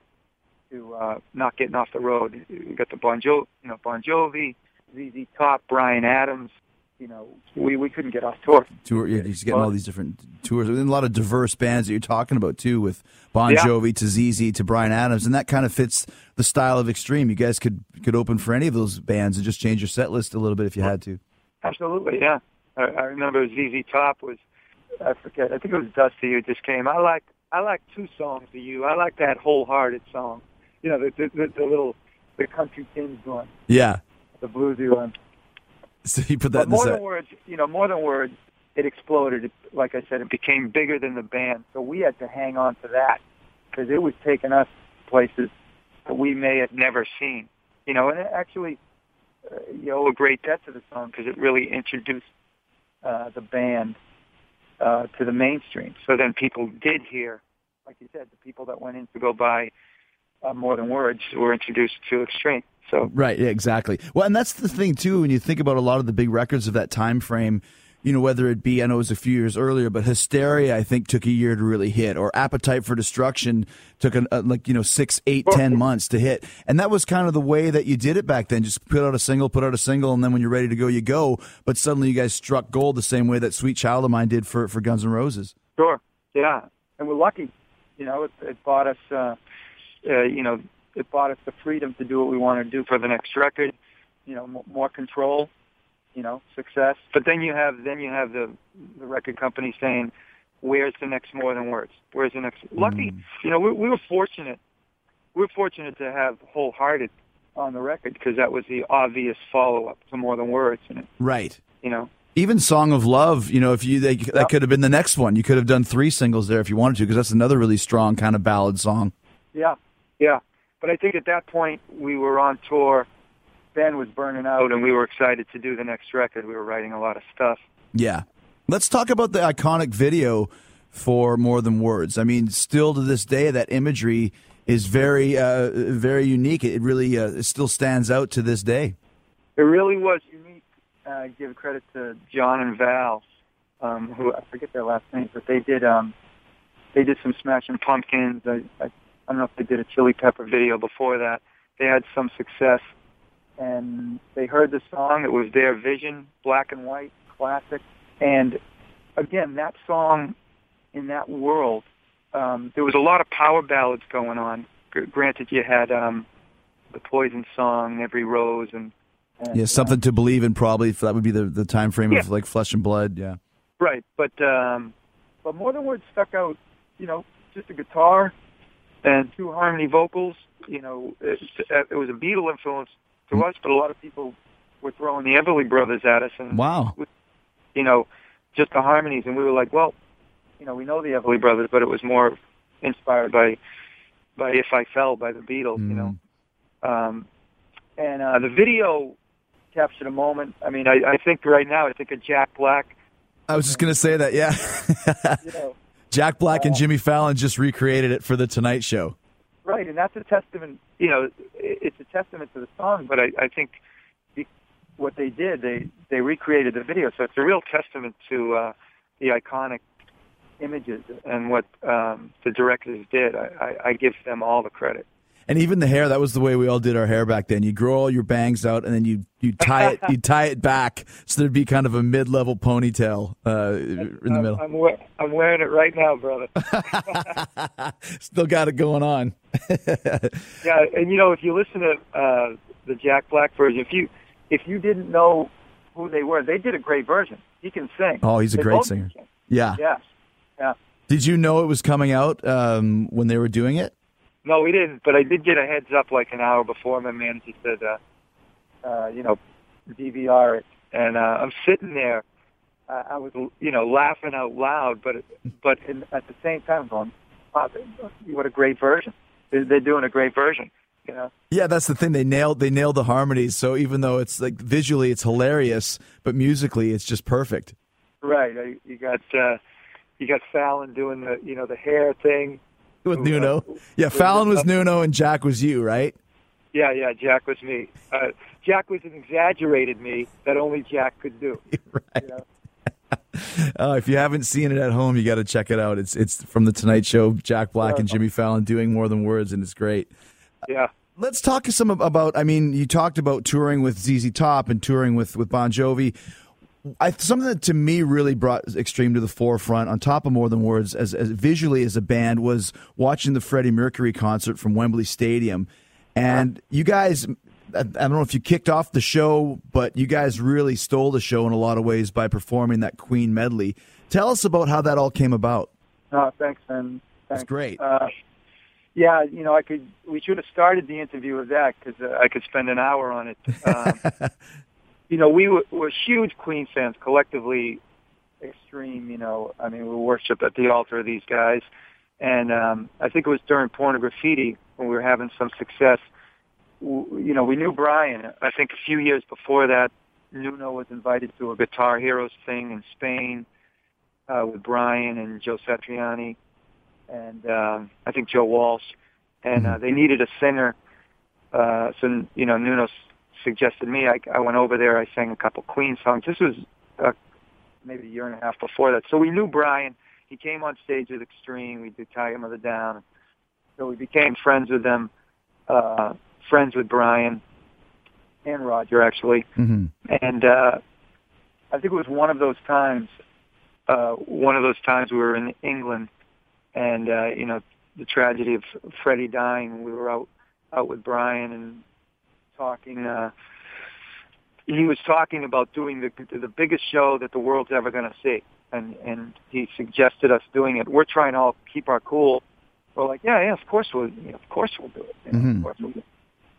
D: to uh, not getting off the road. We got the Bon Jovi, you know, Bon Jovi, ZZ Top, Bryan Adams. You know, we we couldn't get off tour.
A: Tour, yeah, he's getting all these different tours. And a lot of diverse bands that you're talking about too, with Bon
D: Yeah.
A: Jovi to ZZ to Bryan Adams, and that kind of fits the style of Extreme. You guys could could open for any of those bands and just change your set list a little bit if you had to.
D: Absolutely, yeah. I, I remember ZZ Top was, I forget, I think it was Dusty who just came. I like I like two songs of you. I like that Hole Hearted song. You know, the the, the, the little the country tinged one,
A: Yeah.
D: the bluesy one.
A: So you put that
D: But
A: in
D: more than words, you know, more than words, it exploded. It, like I said, it became bigger than the band. So we had to hang on to that because it was taking us places that we may have never seen. You know, and it actually, uh, you owe a great debt to the song because it really introduced uh, the band uh, to the mainstream. So then people did hear, like you said, the people that went in to go buy uh, more than words were introduced to Extreme. So
A: Right, exactly. Well, and that's the thing too. When you think about a lot of the big records of that time frame, you know, whether it be I know it was a few years earlier, but Hysteria I think took a year to really hit, or Appetite for Destruction took an, uh, like you know six, eight, ten months to hit, and that was kind of the way that you did it back then. Just put out a single, put out a single, and then when you're ready to go, you go. But suddenly you guys struck gold the same way that Sweet Child of Mine did for for Guns N' Roses.
D: Sure. Yeah, and we're lucky. You know, it, it bought us. Uh, uh, you know, it bought us the freedom to do what we want to do for the next record. You know, more control. You know, success. But then you have then you have the the record company saying, "Where's the next more than words? Where's the next?" Lucky. Mm. You know, we, we were fortunate. We were fortunate to have Hole Hearted on the record because that was the obvious follow up to more than words. And it,
A: Right.
D: you know,
A: Even Song of Love, you know, if you they, that
D: Yep.
A: could have been the next one. You could have done three singles there if you wanted to, because that's another really strong kind of ballad song.
D: Yeah, yeah. But I think at that point we were on tour. Ben was burning out, and we were excited to do the next record. We were writing a lot of stuff.
A: Yeah. Let's talk about the iconic video for More Than Words. I mean, still to this day, that imagery is very, uh, very unique. It really uh, still stands out to this day.
D: It really was unique. Uh, give credit to John and Val, um, who I forget their last names, but they did um, they did some Smashing Pumpkins. I, I, I don't know if they did a Chili Pepper video before that. They had some success, and they heard the song. It was their vision, black and white, classic. And again, that song in that world, um, there was a lot of power ballads going on. Gr- Granted, you had um, the Poison song, Every Rose, and, and
A: Yeah, something to believe in. Probably that would be the the time frame of like Flesh and Blood. Yeah.
D: Right, but um, but more than words stuck out. You know, just a guitar and two harmony vocals. You know, it, it was a Beatle influence to us, but a lot of people were throwing the Everly Brothers at us, and
A: Wow.
D: you know, just the harmonies, and we were like, well, you know, we know the Everly Brothers, but it was more inspired by by If I Fell by the Beatles. You know, um, and uh, the video captured a moment. I mean, I, I think right now, I think of Jack Black.
A: I was just gonna say that. Yeah.
D: You know.
A: Jack Black and Jimmy Fallon just recreated it for the Tonight Show.
D: Right, and that's a testament. You know, it's a testament to the song. But I, I think the, what they did, they they recreated the video, so it's a real testament to uh, the iconic images and what um, the directors did. I, I, I give them all the credit.
A: And even the hair, that was the way we all did our hair back then. You grow all your bangs out and then you you tie it you tie it back so there'd be kind of a mid level ponytail uh, in the middle.
D: I'm, I'm, I'm wearing it right now, brother.
A: Still got it going on.
D: yeah, and you know, if you listen to uh, the Jack Black version, if you if you didn't know who they were, they did a great version. He can sing.
A: Oh, he's a
D: They
A: great singer.
D: sing.
A: Yeah.
D: Yeah.
A: Did you know it was coming out um, when they were doing it?
D: No, we didn't. But I did get a heads up like an hour before. My manager said, uh, uh, you know, DVR it, and uh, I'm sitting there. Uh, I was, you know, laughing out loud, but but in, at the same time going, wow, what a great version. They're, they're doing a great version. You know.
A: Yeah, that's the thing. They nailed they nailed the harmonies. So even though it's like visually it's hilarious, but musically it's just perfect.
D: Right. You got uh, you got Fallon doing the you know the hair thing.
A: With Nuno.
D: uh,
A: Yeah, Fallon was
D: uh,
A: Nuno and Jack was you, right?
D: Yeah, yeah. Jack was me. Uh, Jack was an exaggerated me that only Jack could do.
A: right.
D: You know?
A: Uh, if you haven't seen it at home, you got to check it out. It's it's from the Tonight Show. Jack Black and Jimmy Fallon doing more than words, and it's great.
D: Yeah.
A: Let's talk some about. I mean, you talked about touring with ZZ Top and touring with with Bon Jovi. I, something that to me really brought Extreme to the forefront, on top of More Than Words, as, as visually as a band, was watching the Freddie Mercury concert from Wembley Stadium. And you guys, I, I don't know if you kicked off the show, but you guys really stole the show in a lot of ways by performing that Queen medley. Tell us about how that all came about.
D: Oh, thanks, man. Thanks.
A: It's great.
D: Uh, yeah, you know, I could. We should have started the interview with that because uh, I could spend an hour on it. Um, you know, we were, were huge Queen fans collectively. Extreme, you know. I mean, we worship at the altar of these guys, and um, I think it was during Pornograffitti when we were having some success. W- You know, we knew Brian. I think a few years before that, Nuno was invited to a Guitar Heroes thing in Spain uh, with Brian and Joe Satriani, and um, I think Joe Walsh, and uh, they needed a singer. Uh, so you know, Nuno suggested me. I, I went over there. I sang a couple Queen songs. This was uh, maybe a year and a half before that. So we knew Brian. He came on stage with Extreme. We did Tie Your Mother Down. So we became friends with them. Uh, friends with Brian and Roger actually
A: Mm-hmm.
D: and uh, I think it was one of those times, uh, one of those times we were in England, and uh, you know the tragedy of Freddie dying. We were out out with Brian and talking. Uh, he was talking about doing the the biggest show that the world's ever going to see, and and he suggested us doing it. We're trying to all keep our cool. We're like, yeah, yeah, of course we'll, you know, of course we'll do it. You know,
A: Mhm.
D: Of course we'll do it.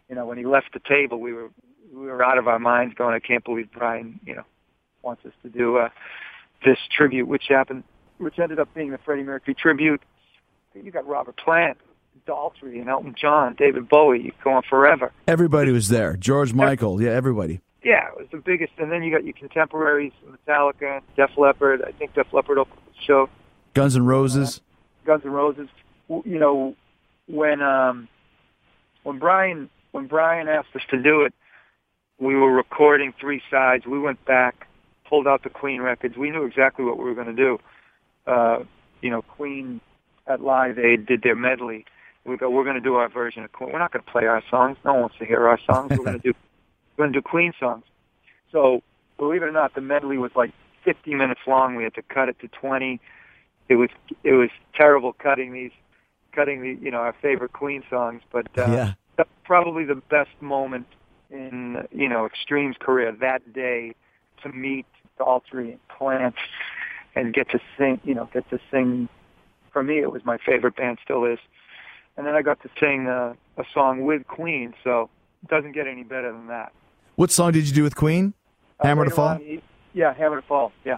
D: You know, when he left the table, we were we were out of our minds, going, I can't believe Brian, you know, wants us to do uh, this tribute, which happened, which ended up being the Freddie Mercury tribute. You got Robert Plant, Daltrey, and Elton John, David Bowie. You go on forever.
A: Everybody was there. George Michael. Yeah, everybody.
D: Yeah, it was the biggest. And then you got your contemporaries, Metallica, Def Leppard. I think Def Leppard opened the show.
A: Guns N' Roses.
D: Guns N' Roses. You know, when um, when Brian when Brian asked us to do it, we were recording three sides. We went back, pulled out the Queen records. We knew exactly what we were going to do. Uh, you know, Queen at Live Aid did their medley. We go, we're going to do our version of Queen. We're not going to play our songs. No one wants to hear our songs. We're going to do we're going to do Queen songs. So believe it or not, the medley was like 50 minutes long. We had to cut it to 20. It was it was terrible cutting these, cutting the you know our favorite Queen songs. But uh,
A: Yeah.
D: that's probably the best moment in you know Extreme's career that day to meet Daltrey and Plant and get to sing. You know, get to sing. For me, it was my favorite band, still is. And then I got to sing uh, a song with Queen, so it doesn't get any better than that.
A: What song did you do with Queen?
D: Uh,
A: Hammer to Fall.
D: on, yeah, Hammer to Fall. Yeah.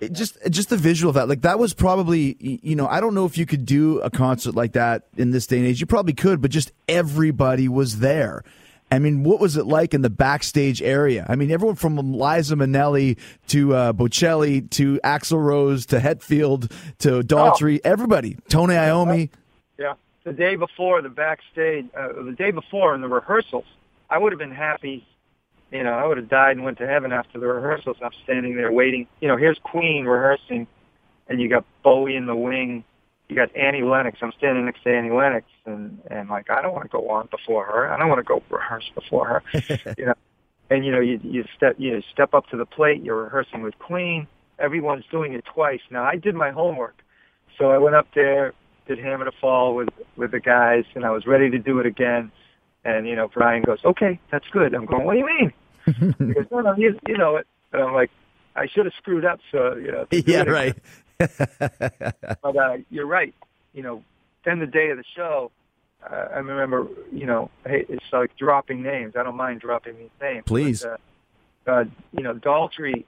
A: It just just the visual of that like that was probably you know i don't know if you could do a concert like that in this day and age you probably could but just everybody was there i mean what was it like in the backstage area i mean everyone from liza minnelli to uh, bocelli to axl rose to hetfield to daltrey everybody tony iommi
D: Yeah. The day before the backstage, uh, the day before in the rehearsals, I would have been happy. You know, I would have died and went to heaven after the rehearsals. I'm standing there waiting. You know, here's Queen rehearsing, and you got Bowie in the wing. you got Annie Lennox. I'm standing next to Annie Lennox, and and like I don't want to go on before her. I don't want to go rehearse before her. you know, and you know you you step you step up to the plate. You're rehearsing with Queen. Everyone's doing it twice. Now I did my homework, so I went up there, did Hammer to Fall with with the guys, and I was ready to do it again. And you know, Brian goes, "Okay, that's good." I'm going, "What do you mean?" he goes, "No, no, you, you know it." And I'm like, "I should have screwed up." So you know,
E: Yeah, right.
D: But uh, you're right. You know, then the day of the show, uh, I remember, you know, hey, it's like dropping names. I don't mind dropping these names.
E: Please.
D: But, uh, uh, you know, Daltrey,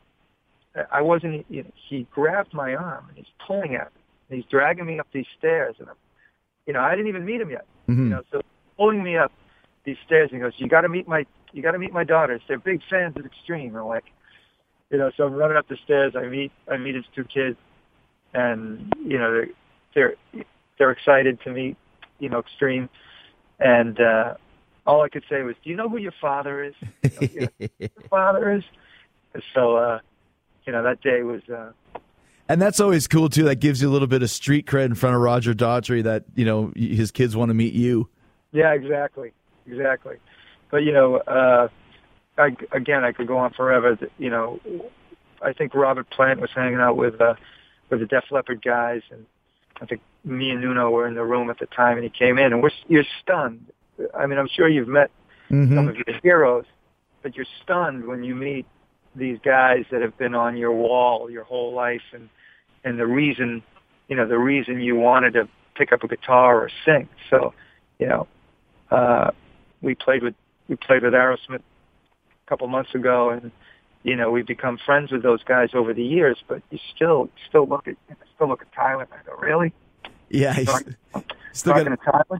D: I wasn't, you know, he grabbed my arm and he's pulling at me. And he's dragging me up these stairs. And, I'm, you know, I didn't even meet him yet.
E: Mhm.
D: You know, so pulling me up these stairs and he goes, you got to meet my, you got to meet my daughters. They're big fans of Extreme. I'm like, you know, so I'm running up the stairs. I meet, I meet his two kids and you know they're they're they're excited to meet you know Extreme, and uh, all I could say was, "Do you know who your father is? You know, you know your father is." And so uh, you know that day was uh,
E: And that's always cool too. That gives you a little bit of street cred in front of Roger Daltrey. That you know his kids want to meet you.
D: yeah exactly exactly, but you know uh, I, again I could go on forever. You know I think Robert Plant was hanging out with uh, with the Def Leppard guys, and I think me and Nuno were in the room at the time, and he came in, and we're you're stunned. I mean, I'm sure you've met some of your heroes, but you're stunned when you meet these guys that have been on your wall your whole life, and and the reason, you know, the reason you wanted to pick up a guitar or sing. So, you know, uh, we played with we played with Aerosmith a couple months ago, and you know we've become friends with those guys over the years. But you still still look at still look at Tyler and I go, really?
E: Yeah, he's
D: Talking,
E: still
D: talking
E: got.
D: to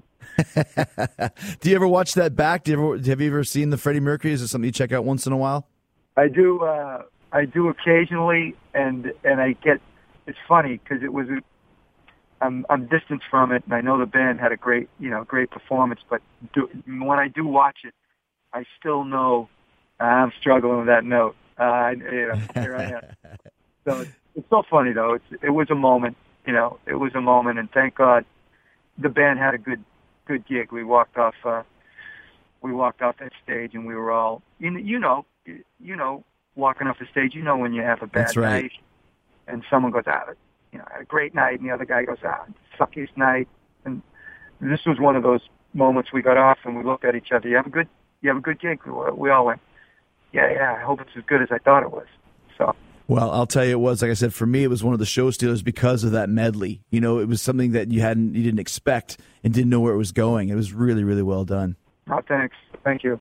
D: Tyler?
E: Do you ever watch that back? Do you ever have you ever seen the Freddie Mercury? Is it something you check out once in a while?
D: I do. Uh, I do occasionally, and and I get. It's funny because it was. I'm I'm distanced from it, and I know the band had a great, you know, great performance. But do, when I do watch it, I still know I'm struggling with that note. Uh, you know, here I am. So it's, it's so funny though. It's it was a moment. You know, it was a moment, and thank God, the band had a good good gig. We walked off. Uh, we walked off that stage, and we were all you know, you know, you know, walking off the stage. You know when you have a bad
E: That's right.
D: night, and someone goes out, you know, had a great night, and the other guy goes out, suckiest night, and this was one of those moments we got off and we looked at each other. You have a good, you have a good gig. We, we all went, yeah, yeah. I hope it's as good as I thought it was. So
E: Well, I'll tell you, it was like I said for me. It was one of the show stealers because of that medley. You know, it was something that you hadn't, you didn't expect, and didn't know where it was going. It was really, really well done.
D: oh, thanks, thank you.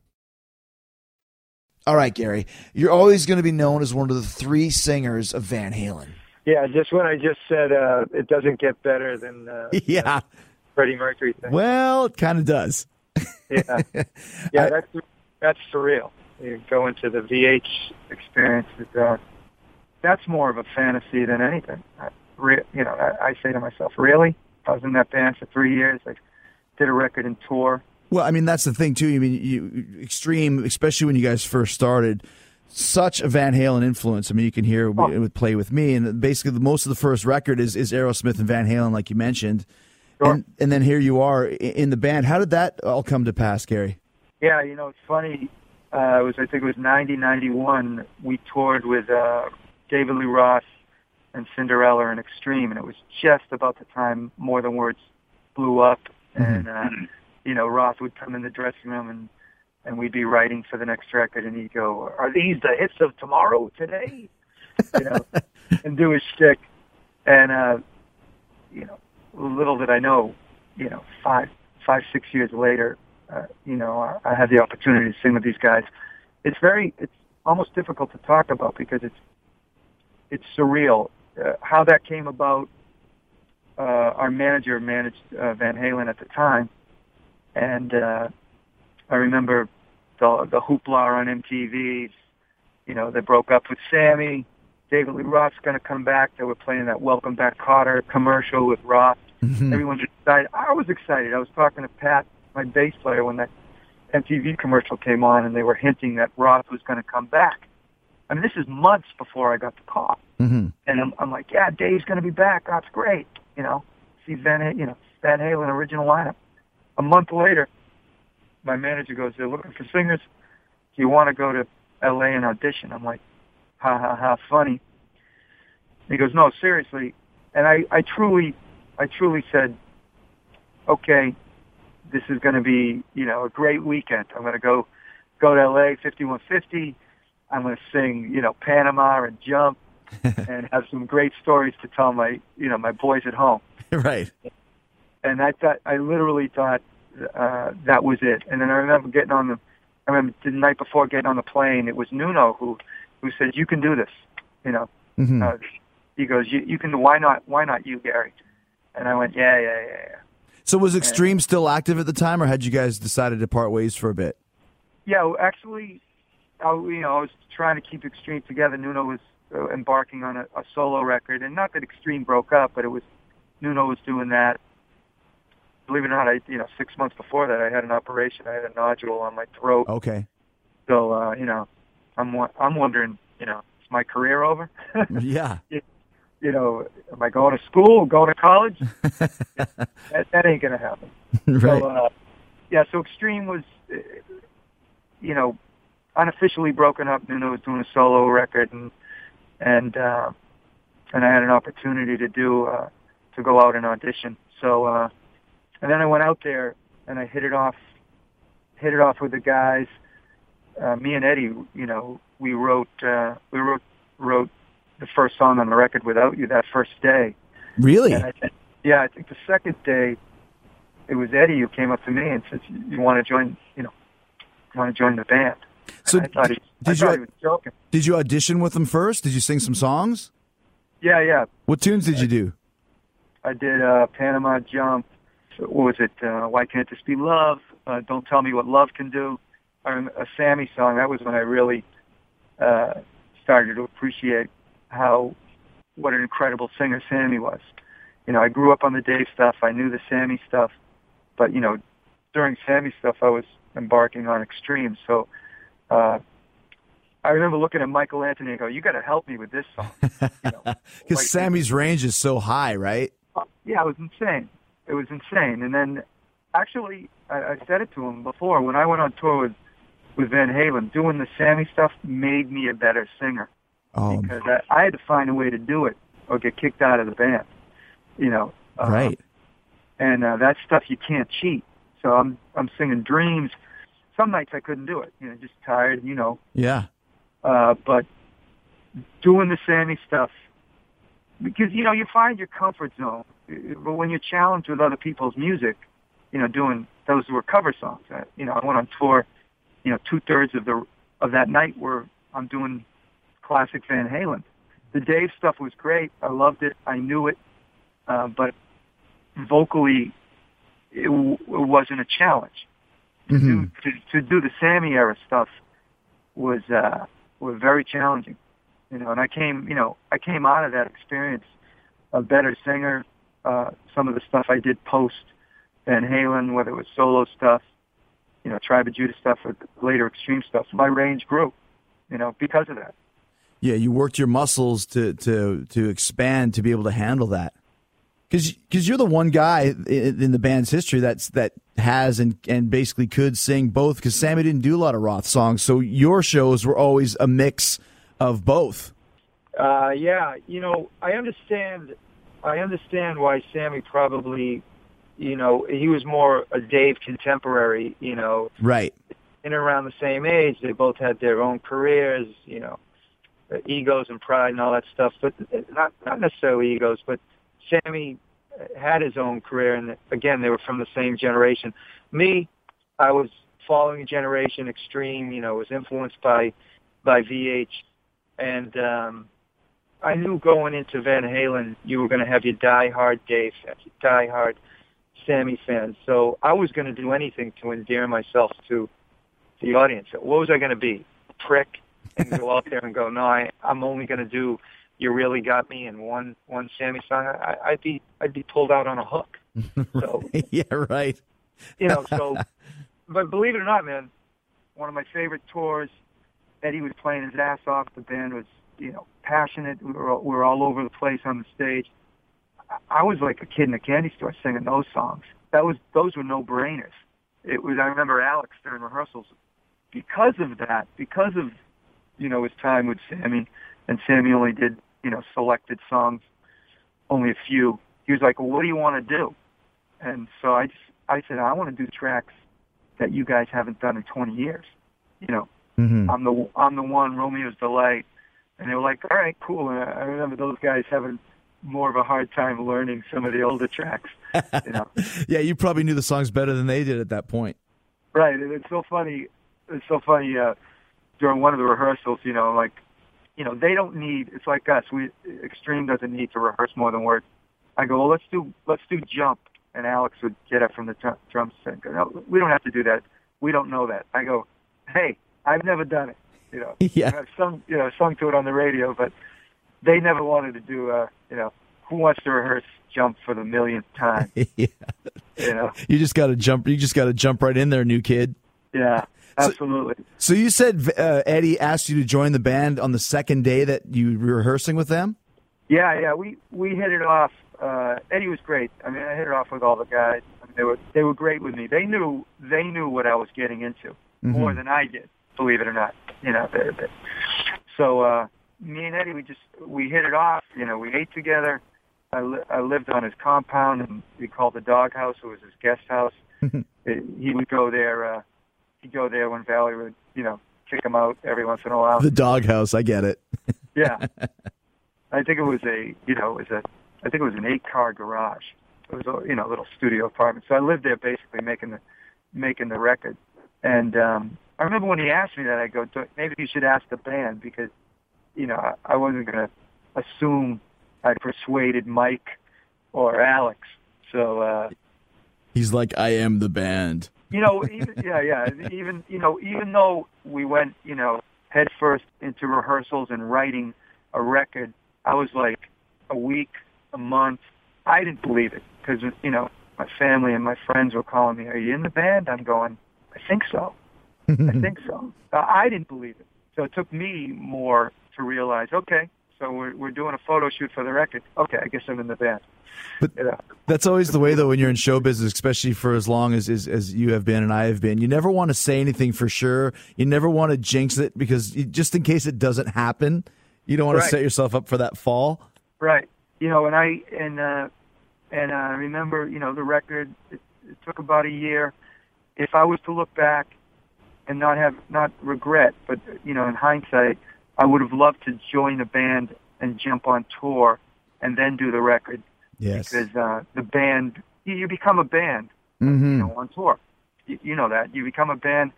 A: All right, Gary, you're always going to be known as one of the three singers of Van Halen.
D: Yeah, just when I just said uh, it doesn't get better than uh,
E: Yeah.
D: Freddie Mercury thing.
E: Well, it kind of does.
D: Yeah, yeah, that's that's surreal. You go into the VH experience. Uh, that's more of a fantasy than anything. I, re, you know, I, I say to myself, really? I was in that band for three years. I did a record and tour.
E: Well, I mean, that's the thing too. I mean, you extreme, especially when you guys first started. Such a Van Halen influence. I mean, you can hear
D: Oh.
E: it with "Play with Me," and basically, the most of the first record is is Aerosmith and Van Halen, like you mentioned.
D: Sure.
E: And and then here you are in the band. How did that all come to pass, Gary?
D: Yeah, you know, it's funny. Uh, it was I think it was ninety ninety one. We toured with uh, David Lee Roth and Cinderella and Extreme, and it was just about the time More Than Words blew up. And uh, you know, Roth would come in the dressing room and and we'd be writing for the next record, and he'd go, "Are these the hits of tomorrow, today?" You know, and do his shtick. And uh, you know, little did I know, you know, five, five, six years later, uh, you know, I, I had the opportunity to sing with these guys. It's very, it's almost difficult to talk about because it's, it's surreal. Uh, how that came about, uh, our manager managed uh, Van Halen at the time, and uh, I remember the the hoopla on MTV. You know, they broke up with Sammy. David Lee Roth's going to come back. They were playing that Welcome Back Kotter commercial with Roth.
E: Mm-hmm.
D: Everyone's excited. I was excited. I was talking to Pat, my bass player, when that MTV commercial came on, and they were hinting that Roth was going to come back. I mean, this is months before I got the call,
E: Mm-hmm.
D: and I'm, I'm like, yeah, Dave's going to be back. That's great. You know, see Van, you know, Van Halen original lineup. A month later, my manager goes, they're looking for singers. Do you want to go to L.A. and audition? I'm like, ha ha ha, funny. He goes, no, seriously. And I, I truly, I truly said, okay, this is going to be, you know, a great weekend. I'm going to go, go to LA 5150. I'm going to sing, you know, Panama and Jump and have some great stories to tell my, you know, my boys at home.
E: right.
D: And I thought, I literally thought, uh, that was it. And then I remember getting on the, I remember the night before getting on the plane, it was Nuno who, who said, you can do this, you know,
E: Mm-hmm.
D: uh, he goes, you, you can, why not, why not you, Gary? And I went, yeah, yeah, yeah, yeah.
E: So was Extreme still active at the time, or had you guys decided to part ways for a bit?
D: Yeah, well, actually, I, you know, I was trying to keep Extreme together. Nuno was uh, embarking on a, a solo record, and not that Extreme broke up, but it was Nuno was doing that. Believe it or not, I you know six months before that, I had an operation. I had a nodule on my throat.
E: Okay.
D: So uh, you know, I'm I'm wondering, you know, is my career over?
E: Yeah.
D: you know, am I going to school, going to college? that, that ain't gonna happen.
E: right.
D: So, uh, yeah, so Extreme was, uh, you know, unofficially broken up. Nuno was doing a solo record, and and uh, and I had an opportunity to do uh, to go out and audition. So, uh, and then I went out there and I hit it off, hit it off with the guys. Uh, me and Eddie, you know, we wrote uh, we wrote wrote the first song on the record without you that first day.
E: really?
D: And I think, yeah, I think the second day, it was Eddie who came up to me and said, "You want to join? You know, you want to join the band?"
E: So
D: I thought, he, I
E: did
D: thought
E: you
D: he joking.
E: did you audition with them first? Did you sing some songs?
D: Yeah, yeah.
E: What tunes did you do?
D: I did uh, Panama Jump. What was it? Uh, Why can't this be love? Uh, Don't tell me what love can do. A Sammy song. That was when I really uh, started to appreciate how what an incredible singer Sammy was. You know, I grew up on the Dave stuff. I knew the Sammy stuff, but you know, during Sammy stuff, I was embarking on extreme. So uh, I remember looking at Michael Anthony and go, "You got to help me with this song." You know,
E: Because
D: like-
E: Sammy's range is so high, right?
D: uh, yeah, it was insane. It was insane. And then, actually, I, I said it to him before when I went on tour with with Van Halen. Doing the Sammy stuff made me a better singer
E: Oh,
D: because I, I had to find a way to do it or get kicked out of the band. You know, uh,
E: right.
D: And uh, that stuff you can't cheat. So I'm I'm singing Dreams. Some nights I couldn't do it. You know, just tired. You know,
E: Yeah.
D: uh, but doing the Sammy stuff, because you know you find your comfort zone. But when you're challenged with other people's music, you know, doing those were cover songs. Uh, you know, I went on tour. You know, two thirds of the of that night were I'm doing classic Van Halen. The Dave stuff was great. I loved it. I knew it, uh, but vocally, it, w- it wasn't a challenge. To, do, to, to do the Sammy era stuff was uh, was very challenging, you know. And I came, you know, I came out of that experience a better singer. Uh, some of the stuff I did post Van Halen, whether it was solo stuff, you know, Tribe of Judah stuff, or later extreme stuff, my range grew, you know, because of that.
E: Yeah, you worked your muscles to to to expand to be able to handle that. Because you're the one guy in, in the band's history that's that has and and basically could sing both. Because Sammy didn't do a lot of Roth songs, so your shows were always a mix of both.
D: Uh, yeah, you know, I understand. I understand why Sammy probably, you know, he was more a Dave contemporary. You know,
E: Right.
D: in around the same age. They both had their own careers. You know, egos and pride and all that stuff. But uh, not not necessarily egos. But Sammy had his own career, and again, they were from the same generation. Me, I was following a Generation Extreme. You know, was influenced by by VH, and um, I knew going into Van Halen, you were going to have your die hard Dave, your die hard Sammy fans. So I was going to do anything to endear myself to the audience. What was I going to be? A prick and go out there and go, no, I, I'm only going to do "You Really Got Me" and one one Sammy song. I, I'd be I'd be pulled out on a hook. So
E: yeah, right.
D: you know, so but believe it or not, man, one of my favorite tours. Eddie was playing his ass off. The band was, you know, passionate. We were all, we were all over the place on the stage. I- was like a kid in a candy store singing those songs. That was those were no brainers. It was. I remember Alex during rehearsals because of that, because of you know his time with Sammy, and Sammy only did you know selected songs, only a few. He was like, "Well, what do you want to do?" And so I just I said, "I want to do tracks that you guys haven't done in 20 years." You know,
E: hmm
D: I'm the I'm the one Romeo's delight, and they were like, "All right, cool." And I I remember those guys having more of a hard time learning some of the older tracks. You know,
E: Yeah, you probably knew the songs better than they did at that point.
D: right? And it's so funny. It's so funny. Uh, during one of the rehearsals, you know, like, you know, they don't need. It's like us. We Extreme doesn't need to rehearse more than words. I go, well, let's do let's do jump, and Alex would get up from the drum, drum set. and go, No, we don't have to do that. We don't know that. I go, hey, I've never done it. You know,
E: Yeah.
D: I've sung, you know, sung to it on the radio, but they never wanted to do, uh, you know, who wants to rehearse jump for the millionth time?
E: yeah.
D: You know,
E: You just got to jump. You just got to jump right in there, new kid.
D: yeah, absolutely.
E: So you said uh, Eddie asked you to join the band on the second day that you were rehearsing with them.
D: Yeah, yeah, we we hit it off. Uh, Eddie was great. I mean, I hit it off with all the guys. I mean, they were they were great with me. They knew they knew what I was getting into more than I did. Believe it or not, you know. They, they, so uh, me and Eddie, we just we hit it off. You know, we ate together. I, li- I lived on his compound, and we called the dog house. It was his guest house. It- he would go there. Uh, he'd go there when Valley would, you know, kick him out every once in a while.
E: The doghouse. I get it.
D: Yeah. I think it was a, you know, it was a, I think it was an eight-car garage. It was a, you know, a little studio apartment. So I lived there basically making the, making the record. And um, I remember when he asked me that, I go, maybe you should ask the band because, you know, I, wasn't going to assume I persuaded Mike or Alex. So, uh,
E: He's like, I am the band.
D: you know, even, yeah, yeah. Even you know, even though we went, you know, head first into rehearsals and writing a record, I was like a week, a month. I didn't believe it because you know my family and my friends were calling me, "Are you in the band?" I'm going, "I think so. I think so." Uh, I didn't believe it, so it took me more to realize, okay, so we're we're doing a photo shoot for the record. Okay, I guess I'm in the band.
E: But-
D: you know,
E: That's always the way, though, when you're in show business, especially for as long as, as as you have been and I have been. You never want to say anything for sure. You never want to jinx it because you, just in case it doesn't happen, you don't want to set yourself up for that fall.
D: Right. You know, and I and uh and I remember, you know, the record it, it took about a year. If I was to look back and not have not regret, but you know, in hindsight, I would have loved to join the band and jump on tour and then do the record
E: Yes.
D: because uh the band you, you become a band,
E: hmm
D: you know, on tour. You, you know that. You become a band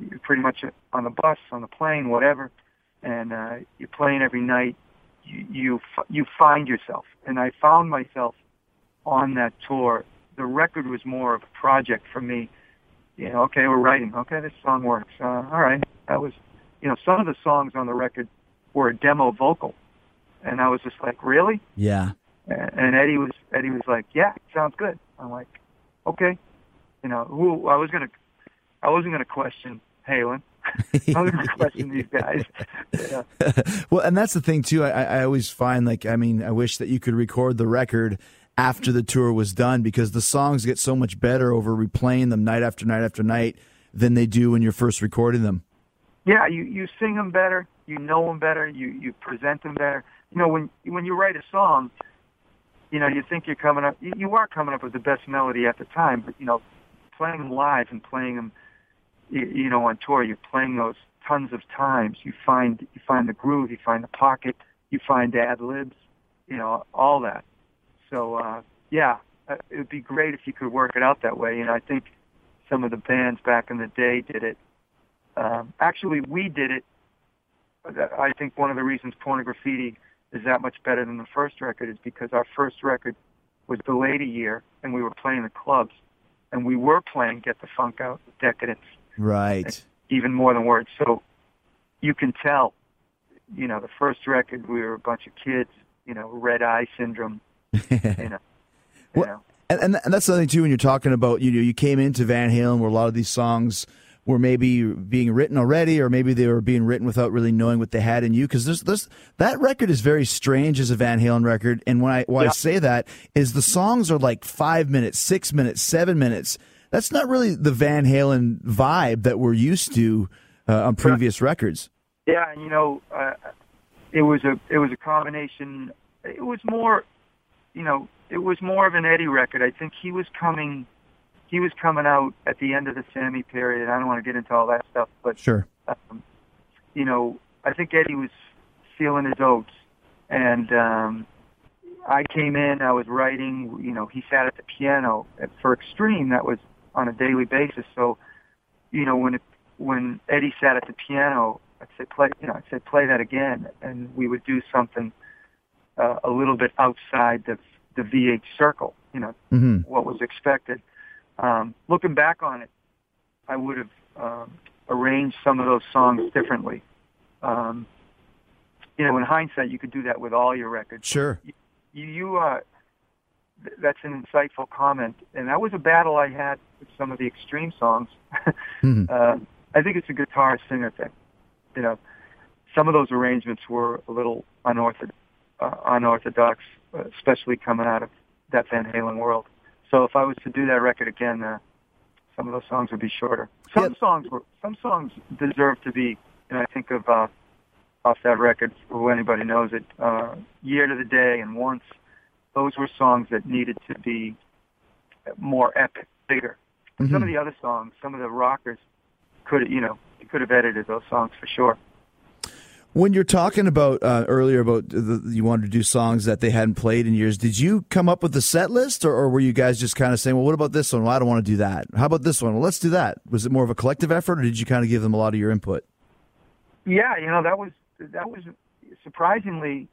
D: you're pretty much on the bus, on the plane, whatever, and uh you're playing every night you you f- you find yourself, and I found myself on that tour. The record was more of a project for me. You know, okay, we're writing. Okay, this song works. Uh, all right, that was, you know, some of the songs on the record were a demo vocal, and I was just like, really?
E: Yeah.
D: And Eddie was Eddie was like, yeah, sounds good. I'm like, okay, you know, who I was gonna, I wasn't gonna question Halen. I was gonna question these guys. Yeah.
E: well, and that's the thing too. I, I always find like I mean, I wish that you could record the record after the tour was done because the songs get so much better over replaying them night after night after night than they do when you're first recording them.
D: yeah, you you sing them better, you know them better, you you present them better. You know, when when you write a song, you know, you think you're coming up, you, are coming up with the best melody at the time, but you know, playing them live and playing them, you, you know, on tour, you're playing those tons of times. You find you find the groove, you find the pocket, you find ad libs, you know, all that. So uh, yeah, uh, it would be great if you could work it out that way. And I think some of the bands back in the day did it. Um, actually, we did it. I think one of the reasons Pornograffitti is that much better than the first record is because our first record was delayed a year, and we were playing the clubs, and we were playing "Get the Funk Out," "Decadence,"
A: Right.
D: even more than words. So you can tell, you know, the first record we were a bunch of kids, you know, red eye syndrome, you know, you
A: Well,
D: know.
A: And, and that's something too when you're talking about you know you came into Van Halen where a lot of these songs were maybe being written already or maybe they were being written without really knowing what they had in you because there's this that record is very strange as a Van Halen record. And when I why I say that is the songs are like five minutes six minutes seven minutes. That's not really the Van Halen vibe that we're used to uh, on previous records.
D: Yeah, and you know, uh, it was a it was a combination. It was more, you know, it was more of an Eddie record. I think he was coming, he was coming out at the end of the Sammy period. I don't want to get into all that stuff, but
A: sure
D: um, you know, I think Eddie was feeling his oats, and um, I came in. I was writing. You know, he sat at the piano And for Extreme. That was on a daily basis. So, you know, when it, when Eddie sat at the piano, I'd say play. You know, I'd say play that again, and we would do something uh, a little bit outside the the VH circle. You know,
A: hmm
D: what was expected. Um, looking back on it, I would have um, arranged some of those songs differently. Um, you know, in hindsight, you could do that with all your records.
A: sure
D: You, you uh, th- that's an insightful comment, and that was a battle I had with some of the extreme songs.
A: Mhm.
D: uh, I think it's a guitar singer thing. You know, some of those arrangements were a little unorthodox, uh, unorthodox, especially coming out of that Van Halen world. So if I was to do that record again, uh, some of those songs would be shorter. Some
A: Yeah.
D: songs were, some songs deserve to be. And I think of uh, off that record, for anybody knows it, uh, "Year to the Day" and "Once." Those were songs that needed to be more epic, bigger. Some of
A: Mhm.
D: the other songs, some of the rockers, could you know, you could have edited those songs for sure.
A: When you're talking about uh, earlier about the, you wanted to do songs that they hadn't played in years, did you come up with the set list, or, or were you guys just kind of saying, "Well, what about this one? Well, I don't want to do that. How about this one? Well, let's do that." Was it more of a collective effort, or did you kind of give them a lot of your input?
D: Yeah, you know that was that was surprisingly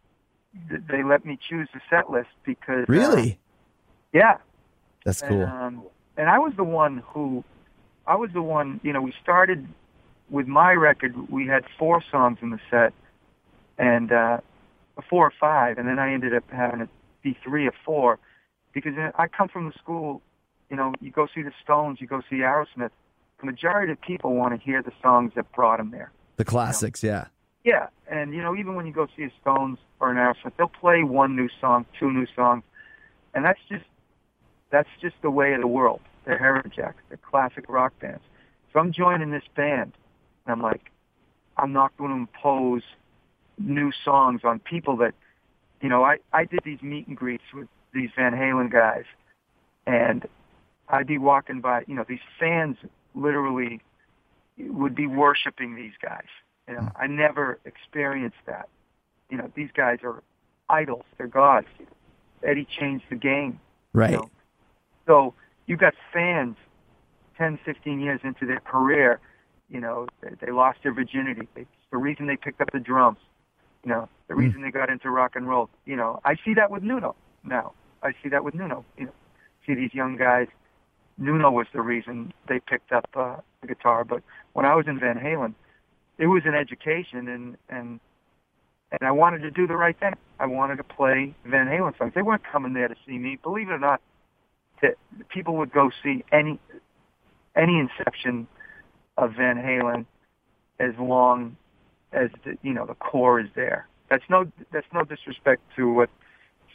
D: th- they let me choose the set list because uh,
A: Really?
D: yeah,
A: That's cool.
D: And, um, and I was the one who, I was the one. You know, we started with my record. We had four songs in the set, and uh, four or five, and then I ended up having it be three or four, because I come from the school. You know, you go see the Stones, you go see Aerosmith. The majority of people want to hear the songs that brought them there.
A: the classics, yeah.
D: Yeah, and you know, even when you go see a Stones or an Aerosmith, they'll play one new song, two new songs, and that's just that's just the way of the world. They're heritage acts, they're classic rock bands. So I'm joining this band, and I'm like, I'm not going to impose new songs on people that, you know, I I did these meet and greets with these Van Halen guys, and I'd be walking by, you know, these fans literally would be worshiping these guys. You know, mm. I never experienced that. You know, these guys are idols. They're gods. Eddie changed the game.
A: Right.
D: You know? So you've got fans 10, 15 years into their career, you know, they, they lost their virginity. The reason they picked up the drums. You know, the reason they got into rock and roll. You know, I see that with Nuno now. I see that with Nuno. You know, see these young guys. Nuno was the reason they picked up uh, the guitar. But when I was in Van Halen, it was an education, and and and I wanted to do the right thing. I wanted to play Van Halen songs. They weren't coming there to see me. Believe it or not, that people would go see any any inception of Van Halen as long as the you know the core is there. That's no that's no disrespect to what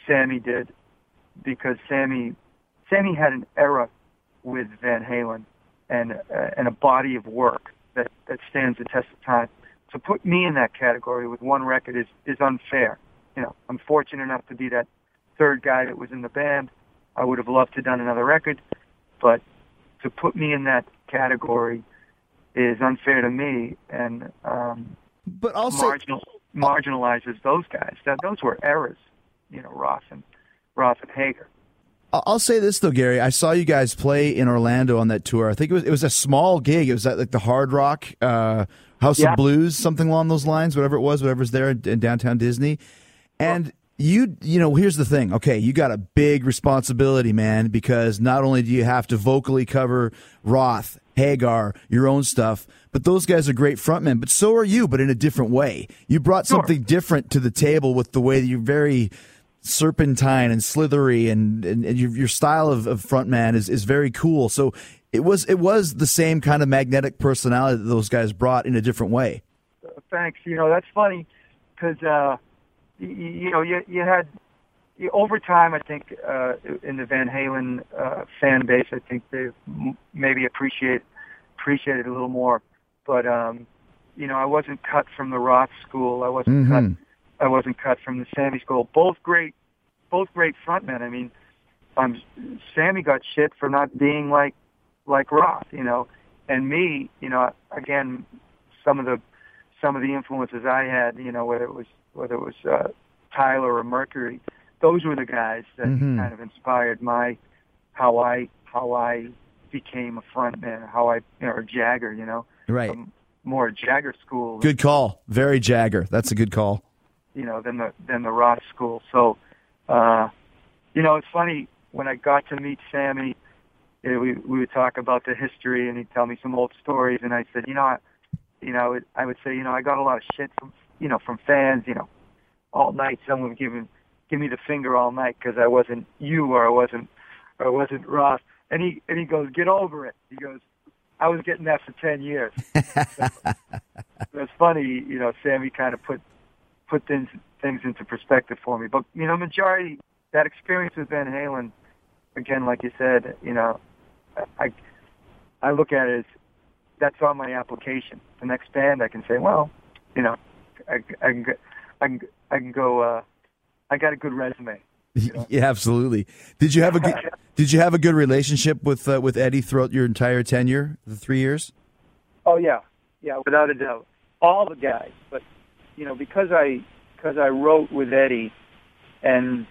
D: Sammy did, because Sammy Sammy had an era with Van Halen and uh, and a body of work that that stands the test of time. To put me in that category with one record is is unfair. You know, I'm fortunate enough to be that third guy that was in the band. I would have loved to done another record, but to put me in that category is unfair to me and um,
A: But also,
D: marginal, marginalizes those guys. That those were errors, you know, Roth and Ross and Hagar.
A: I'll say this though, Gary. I saw you guys play in Orlando on that tour. I think it was it was a small gig. It was at like the Hard Rock uh, House
D: Yeah.
A: of Blues, something along those lines. Whatever it was, whatever's there in, in downtown Disney. And you you know here's the thing okay you got a big responsibility man because not only do you have to vocally cover roth hagar your own stuff but those guys are great frontmen but so are you but in a different way you brought
D: Sure.
A: something different to the table with the way that you're very serpentine and slithery and, and, and your, your style of, of frontman is, is very cool so it was it was the same kind of magnetic personality that those guys brought in a different way
D: Thanks. You know, that's funny because, uh, you, you know, you, you had, over time, I think, uh, in the Van Halen, uh, fan base, I think they m- maybe appreciate, appreciate it a little more. But, um, you know, I wasn't cut from the Roth school. I wasn't
A: Mhm.
D: cut, I wasn't cut from the Sammy school. Both great, both great frontmen. I mean, um, Sammy got shit for not being like, like Roth, you know, and me, you know, again, some of the some of the influences I had, you know, whether it was whether it was uh, Tyler or Mercury, those were the guys that
A: Mhm.
D: kind of inspired my how I how I became a frontman, how I you know, or Jagger, you know,
A: right
D: um, more Jagger school,
A: good call very jagger that's a good call
D: you know, than the than the Roth school. So, uh, you know, it's funny when I got to meet Sammy, you know, we we would talk about the history, and he'd tell me some old stories, and I said, you know, I, you know, I would say, you know, I got a lot of shit from you know from fans, you know, all night. Someone would give me the finger all night because I wasn't you or I wasn't or I wasn't Roth, and he and he goes, get over it. He goes. I was getting that for ten years. It's funny, you know. Sammy kind of put put things things into perspective for me. But you know, majority that experience with Van Halen, again, like you said, you know, I I look at it as that's on my application. The next band, I can say, well, you know, I, I can go, I can I can go. Uh, I got a good resume.
A: Yeah, absolutely. Did you have a good, did you have a good relationship with uh, with Eddie throughout your entire tenure, the three years?
D: Oh yeah, yeah, without a doubt. All the guys, but you know, because I because I wrote with Eddie, and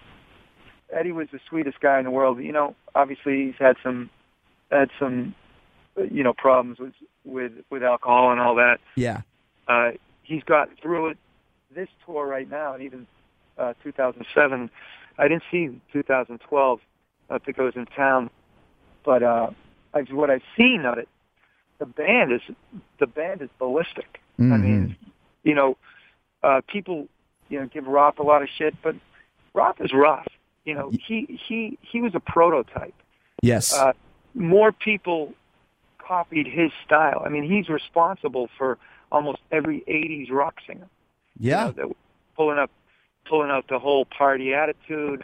D: Eddie was the sweetest guy in the world. You know, obviously he's had some had some you know problems with with with alcohol and all that.
A: Yeah.
D: Uh, he's got through it. This tour right now, and even uh, 2007. I didn't see 2012. I think I was in town, but uh, I, what I've seen of it, the band is the band is ballistic. I
A: Mhm.
D: mean, you know, uh, people, you know, give Roth a lot of shit, but Roth is Roth. You know, he he he was a prototype.
A: Yes.
D: Uh, more people copied his style. I mean, he's responsible for almost every '80s rock singer.
A: yeah.
D: You know, pulling up, pulling out the whole party attitude,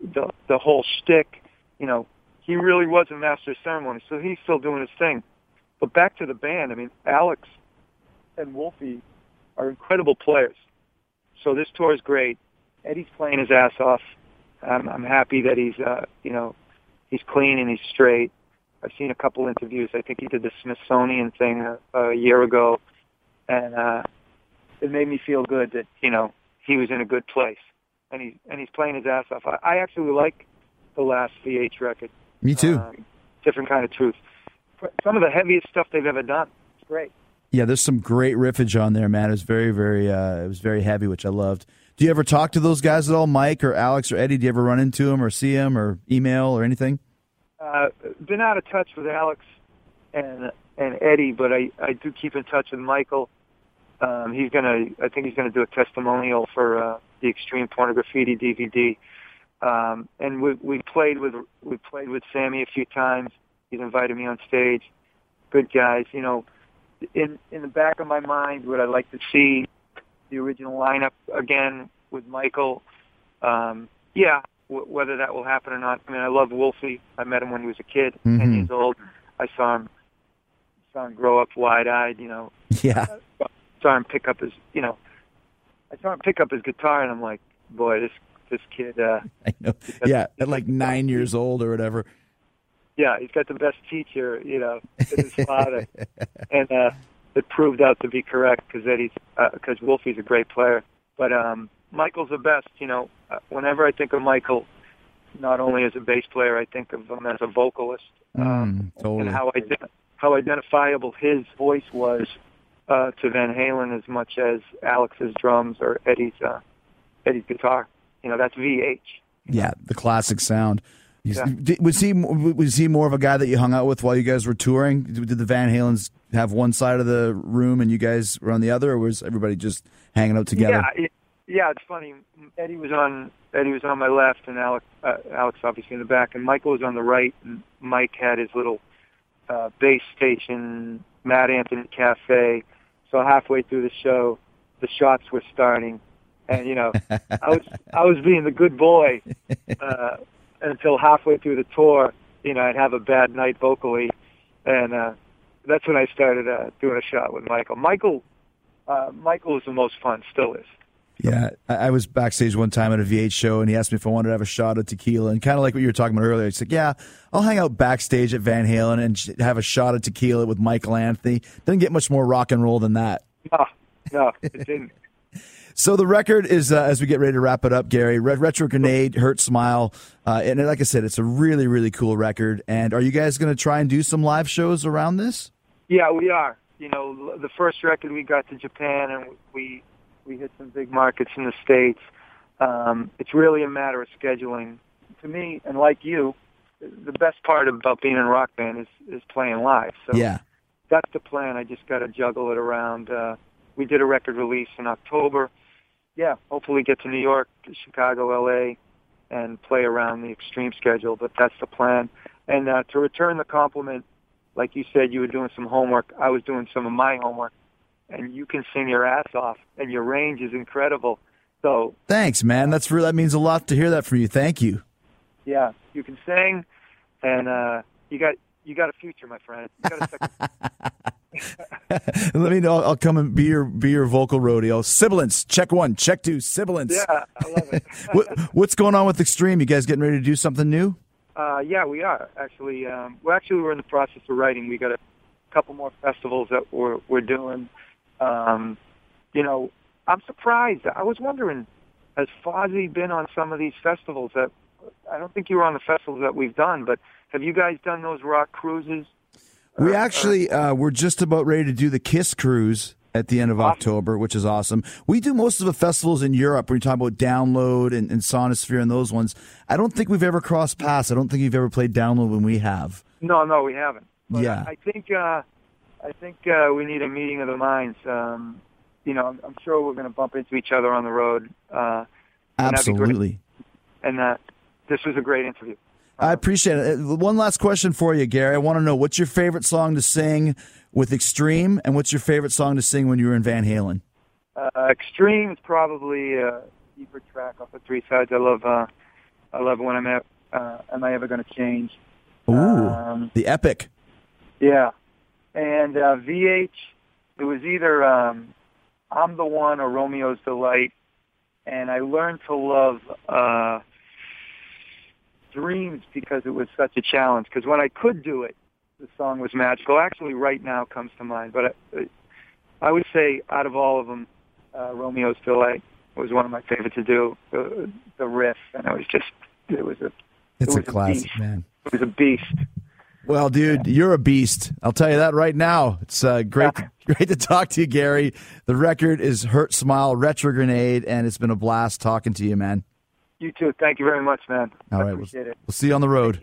D: the the whole shtick. You know, he really was a master of ceremony, so he's still doing his thing. But back to the band. I mean, Alex and Wolfie are incredible players. So this tour is great. Eddie's playing his ass off. I'm, I'm happy that he's, uh, you know, he's clean and he's straight. I've seen a couple interviews. I think he did the Smithsonian thing a, a year ago, and uh, it made me feel good that you know he was in a good place, and he's and he's playing his ass off. I, I actually like the last VH record.
A: Me too.
D: Um, different kind of truth. Some of the heaviest stuff they've ever done. It's great.
A: yeah, there's some great riffage on there, man. It was very, very, uh, it was very heavy, which I loved. Do you ever talk to those guys at all, Mike or Alex or Eddie? Do you ever run into them or see them or email or anything?
D: Uh, been out of touch with Alex and and Eddie, but I I do keep in touch with Michael. Um, he's gonna I think he's gonna do a testimonial for uh, the Extreme Pornograffitti DVD. Um, and we we played with we played with Sammy a few times. He's invited me on stage. Good guys, you know. In in the back of my mind, would I like to see the original lineup again with Michael? Um, yeah, w- whether that will happen or not. I mean, I love Wolfie. I met him when he was a kid, ten
A: Mhm.
D: years old. I saw him saw him grow up wide-eyed. You know,
A: Yeah.
D: Saw him pick up his, you know, I saw him pick up his guitar, and I'm like, boy, this this kid, uh,
A: I know. Yeah, at like nine years old or whatever.
D: yeah, he's got the best teacher, you know, his father, and uh, it proved out to be correct because Eddie's because Wolfie's a great player, but um, Michael's the best. You know, uh, whenever I think of Michael, not only as a bass player, I think of him as a vocalist. Um,
A: Mm, totally.
D: and how ident- how identifiable his voice was uh, to Van Halen as much as Alex's drums or Eddie's uh, Eddie's guitar. You know, that's VH.
E: Yeah, the classic sound. You-
D: Yeah.
E: Was he was he more of a guy that you hung out with while you guys were touring? Did the Van Halens have one side of the room and you guys were on the other, or was everybody just hanging out together?
D: Yeah, it, yeah, it's funny. Eddie was on Eddie was on my left, and Alex uh, Alex obviously in the back, and Michael was on the right, and Mike had his little uh, base station, Mad Anthony Cafe. So halfway through the show, the shots were starting, and you know, I was I was being the good boy uh, until halfway through the tour. You know, I'd have a bad night vocally, and uh, that's when I started uh, doing a shot with Michael. Michael uh, Michael is the most fun, still is.
E: Yeah, I, I was backstage one time at a VH show, and he asked me if I wanted to have a shot of tequila, and kind of like what you were talking about earlier. He's like, "Yeah, I'll hang out backstage at Van Halen and have a shot of tequila with Michael Anthony." Doesn't get much more rock and roll than that.
D: No, no, it didn't.
E: So the record is, uh, as we get ready to wrap it up, Gary, Re- Retro Grenade, Hurtsmile, uh, and like I said, it's a really, really cool record. And are you guys going to try and do some live shows around this?
D: Yeah, we are. You know, the first record we got to Japan, and we we hit some big markets in the states. Um, it's really a matter of scheduling. To me, and like you, the best part about being in a rock band is is playing live. So
E: Yeah.
D: that's the plan. I just got to juggle it around. Uh, we did a record release in October. Yeah, hopefully get to New York, Chicago, LA, and play around the extreme schedule. But that's the plan. And uh, to return the compliment, like you said, you were doing some homework. I was doing some of my homework, and you can sing your ass off, and your range is incredible. So
E: Thanks, man. That's real. That means a lot to hear that from you. Thank you.
D: yeah, you can sing, and uh, you got you got a future, my friend. You got a.
E: Let me know. I'll come and be your be your vocal rodeo. Sibilance, check one, check two, sibilance.
D: yeah, I love it.
E: what, what's going on with Extreme? You guys getting ready to do something new?
D: Uh, yeah, we are actually. Um, well, actually, we're in the process of writing. We got a couple more festivals that we're we're doing. Um, you know, I'm surprised. I was wondering, has Fozzy been on some of these festivals? That I don't think you were on the festivals that we've done, but have you guys done those rock cruises?
E: We actually uh, we're just about ready to do the Kiss cruise at the end of October, which is awesome. We do most of the festivals in Europe. When you talk about Download and, and Sonisphere and those ones, I don't think we've ever crossed paths. I don't think you've ever played Download when we have.
D: No, no, we haven't. But
E: Yeah.
D: I think uh, I think uh, we need a meeting of the minds. Um, you know, I'm, I'm sure we're going to bump into each other on the road. Uh, and that'd be great.
E: Absolutely.
D: and uh, this was a great interview.
E: I appreciate it. Uh, One last question for you, Gary. I want to know what's your favorite song to sing with Extreme, and what's your favorite song to sing when you were in Van Halen?
D: Uh, Extreme is probably a deeper track off of Three Sides. I love uh, I love when I'm at. Uh, Am I ever going to change?
E: Ooh,
D: Um,
E: the epic.
D: Yeah, and uh, VH. It was either um, I'm the One or Romeo's Delight, and I learned to love uh, Dreams because it was such a challenge. Because when I could do it, the song was magical. Actually, right now comes to mind, but I, I would say out of all of them, uh, Romeo's Delight was one of my favorite to do. The, the riff, and it was just it was a
E: It's
D: it
E: a
D: was
E: classic,
D: beast.
E: man.
D: It was a beast.
E: Well, dude, you're a beast. I'll tell you that right now. It's uh, great, great to talk to you, Gary. The record is "Hurtsmile" Retro Grenade, and it's been a blast talking to you, man.
D: You too. Thank you very much, man.
E: All
D: I
E: right, we'll,
D: it.
E: we'll see you on the road.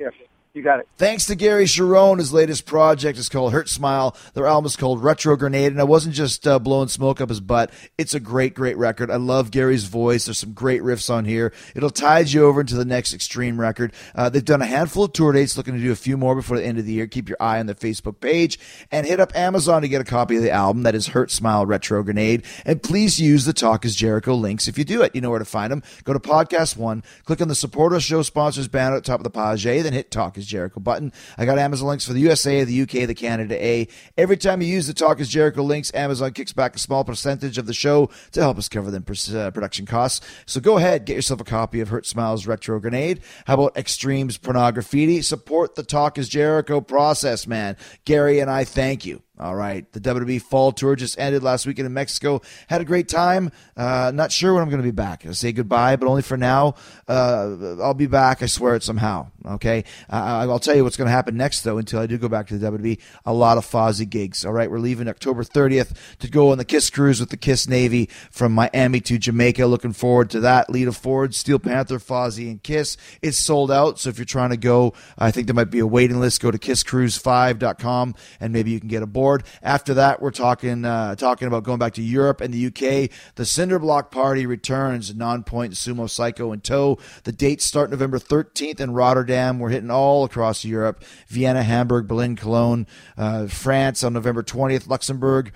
D: You got it.
A: Thanks to Gary Cherone. His latest project is called Hurtsmile. Their album is called Retrogrenade. And I wasn't just uh, blowing smoke up his butt. It's a great, great record. I love Gary's voice. There's some great riffs on here. It'll tide you over into the next Extreme record. Uh, they've done a handful of tour dates, looking to do a few more before the end of the year. Keep your eye on their Facebook page and hit up Amazon to get a copy of the album. That is Hurtsmile Retro Grenade. And please use the Talk is Jericho links if you do it. You know where to find them. Go to Podcast One, click on the Support Show sponsors banner at the top of the page, then hit Talk is Jericho button. I got Amazon links for the USA, the UK, the Canada A. Every time you use the Talk is Jericho links, Amazon kicks back a small percentage of the show to help us cover the uh, production costs. So go ahead, get yourself a copy of Hurtsmiles Retro Grenade. How about Extremes Pornograffitti? Support the Talk is Jericho process, man. Gary and I thank you. All right. The WWE Fall Tour just ended last weekend in Mexico. Had a great time. Uh, not sure when I'm going to be back. I'll say goodbye, but only for now. Uh, I'll be back. I swear it somehow. Okay. Uh, I'll tell you what's going to happen next, though, until I do go back to the WWE. A lot of Fozzy gigs. All right. We're leaving October 30th to go on the Kiss Cruise with the Kiss Navy from Miami to Jamaica. Looking forward to that. Lita Ford, Steel Panther, Fozzy, and Kiss. It's sold out. So if you're trying to go, I think there might be a waiting list. Go to kisscruise5.com and maybe you can get aboard board. After that, we're talking uh, talking about going back to Europe and the UK. The Cinderblock Party returns. Nonpoint Sumo Cyco in tow. The dates start November 13th in Rotterdam. We're hitting all across Europe: Vienna, Hamburg, Berlin, Cologne, uh, France on November 20th, Luxembourg.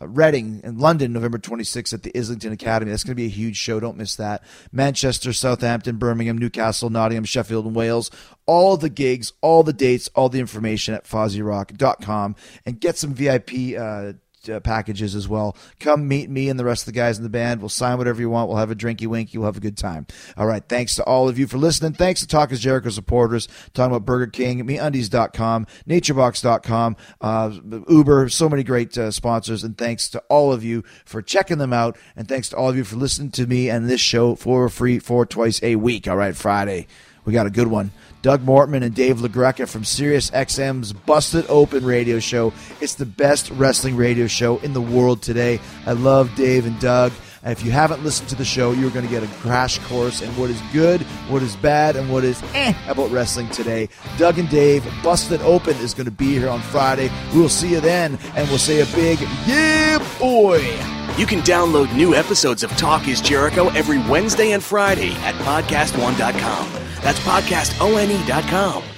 A: Uh, Reading and London, November 26th at the Islington Academy. That's going to be a huge show. Don't miss that. Manchester, Southampton, Birmingham, Newcastle, Nottingham, Sheffield, and Wales. All the gigs, all the dates, all the information at FozzyRock.com and get some VIP uh, uh, packages as well. Come meet me and the rest of the guys in the band. We'll sign whatever you want. We'll have a drinky winky. We'll have a good time. All right. Thanks to all of you for listening. Thanks to Talk is Jericho supporters. Talking about Burger King, MeUndies.com, NatureBox.com, uh, Uber. So many great uh, sponsors. And thanks to all of you for checking them out. And thanks to all of you for listening to me and this show for free for twice a week. All right. Friday. We got a good one. Doug Mortman and Dave LaGreca from Sirius XM's Busted Open radio show. It's the best wrestling radio show in the world today. I love Dave and Doug. And if you haven't listened to the show, you're going to get a crash course in what is good, what is bad, and what is eh about wrestling today. Doug and Dave, Busted Open is going to be here on Friday. We will see you then, and we'll say a big yeah, boy.
F: You can download new episodes of Talk is Jericho every Wednesday and Friday at podcastone.com. That's podcastone.com.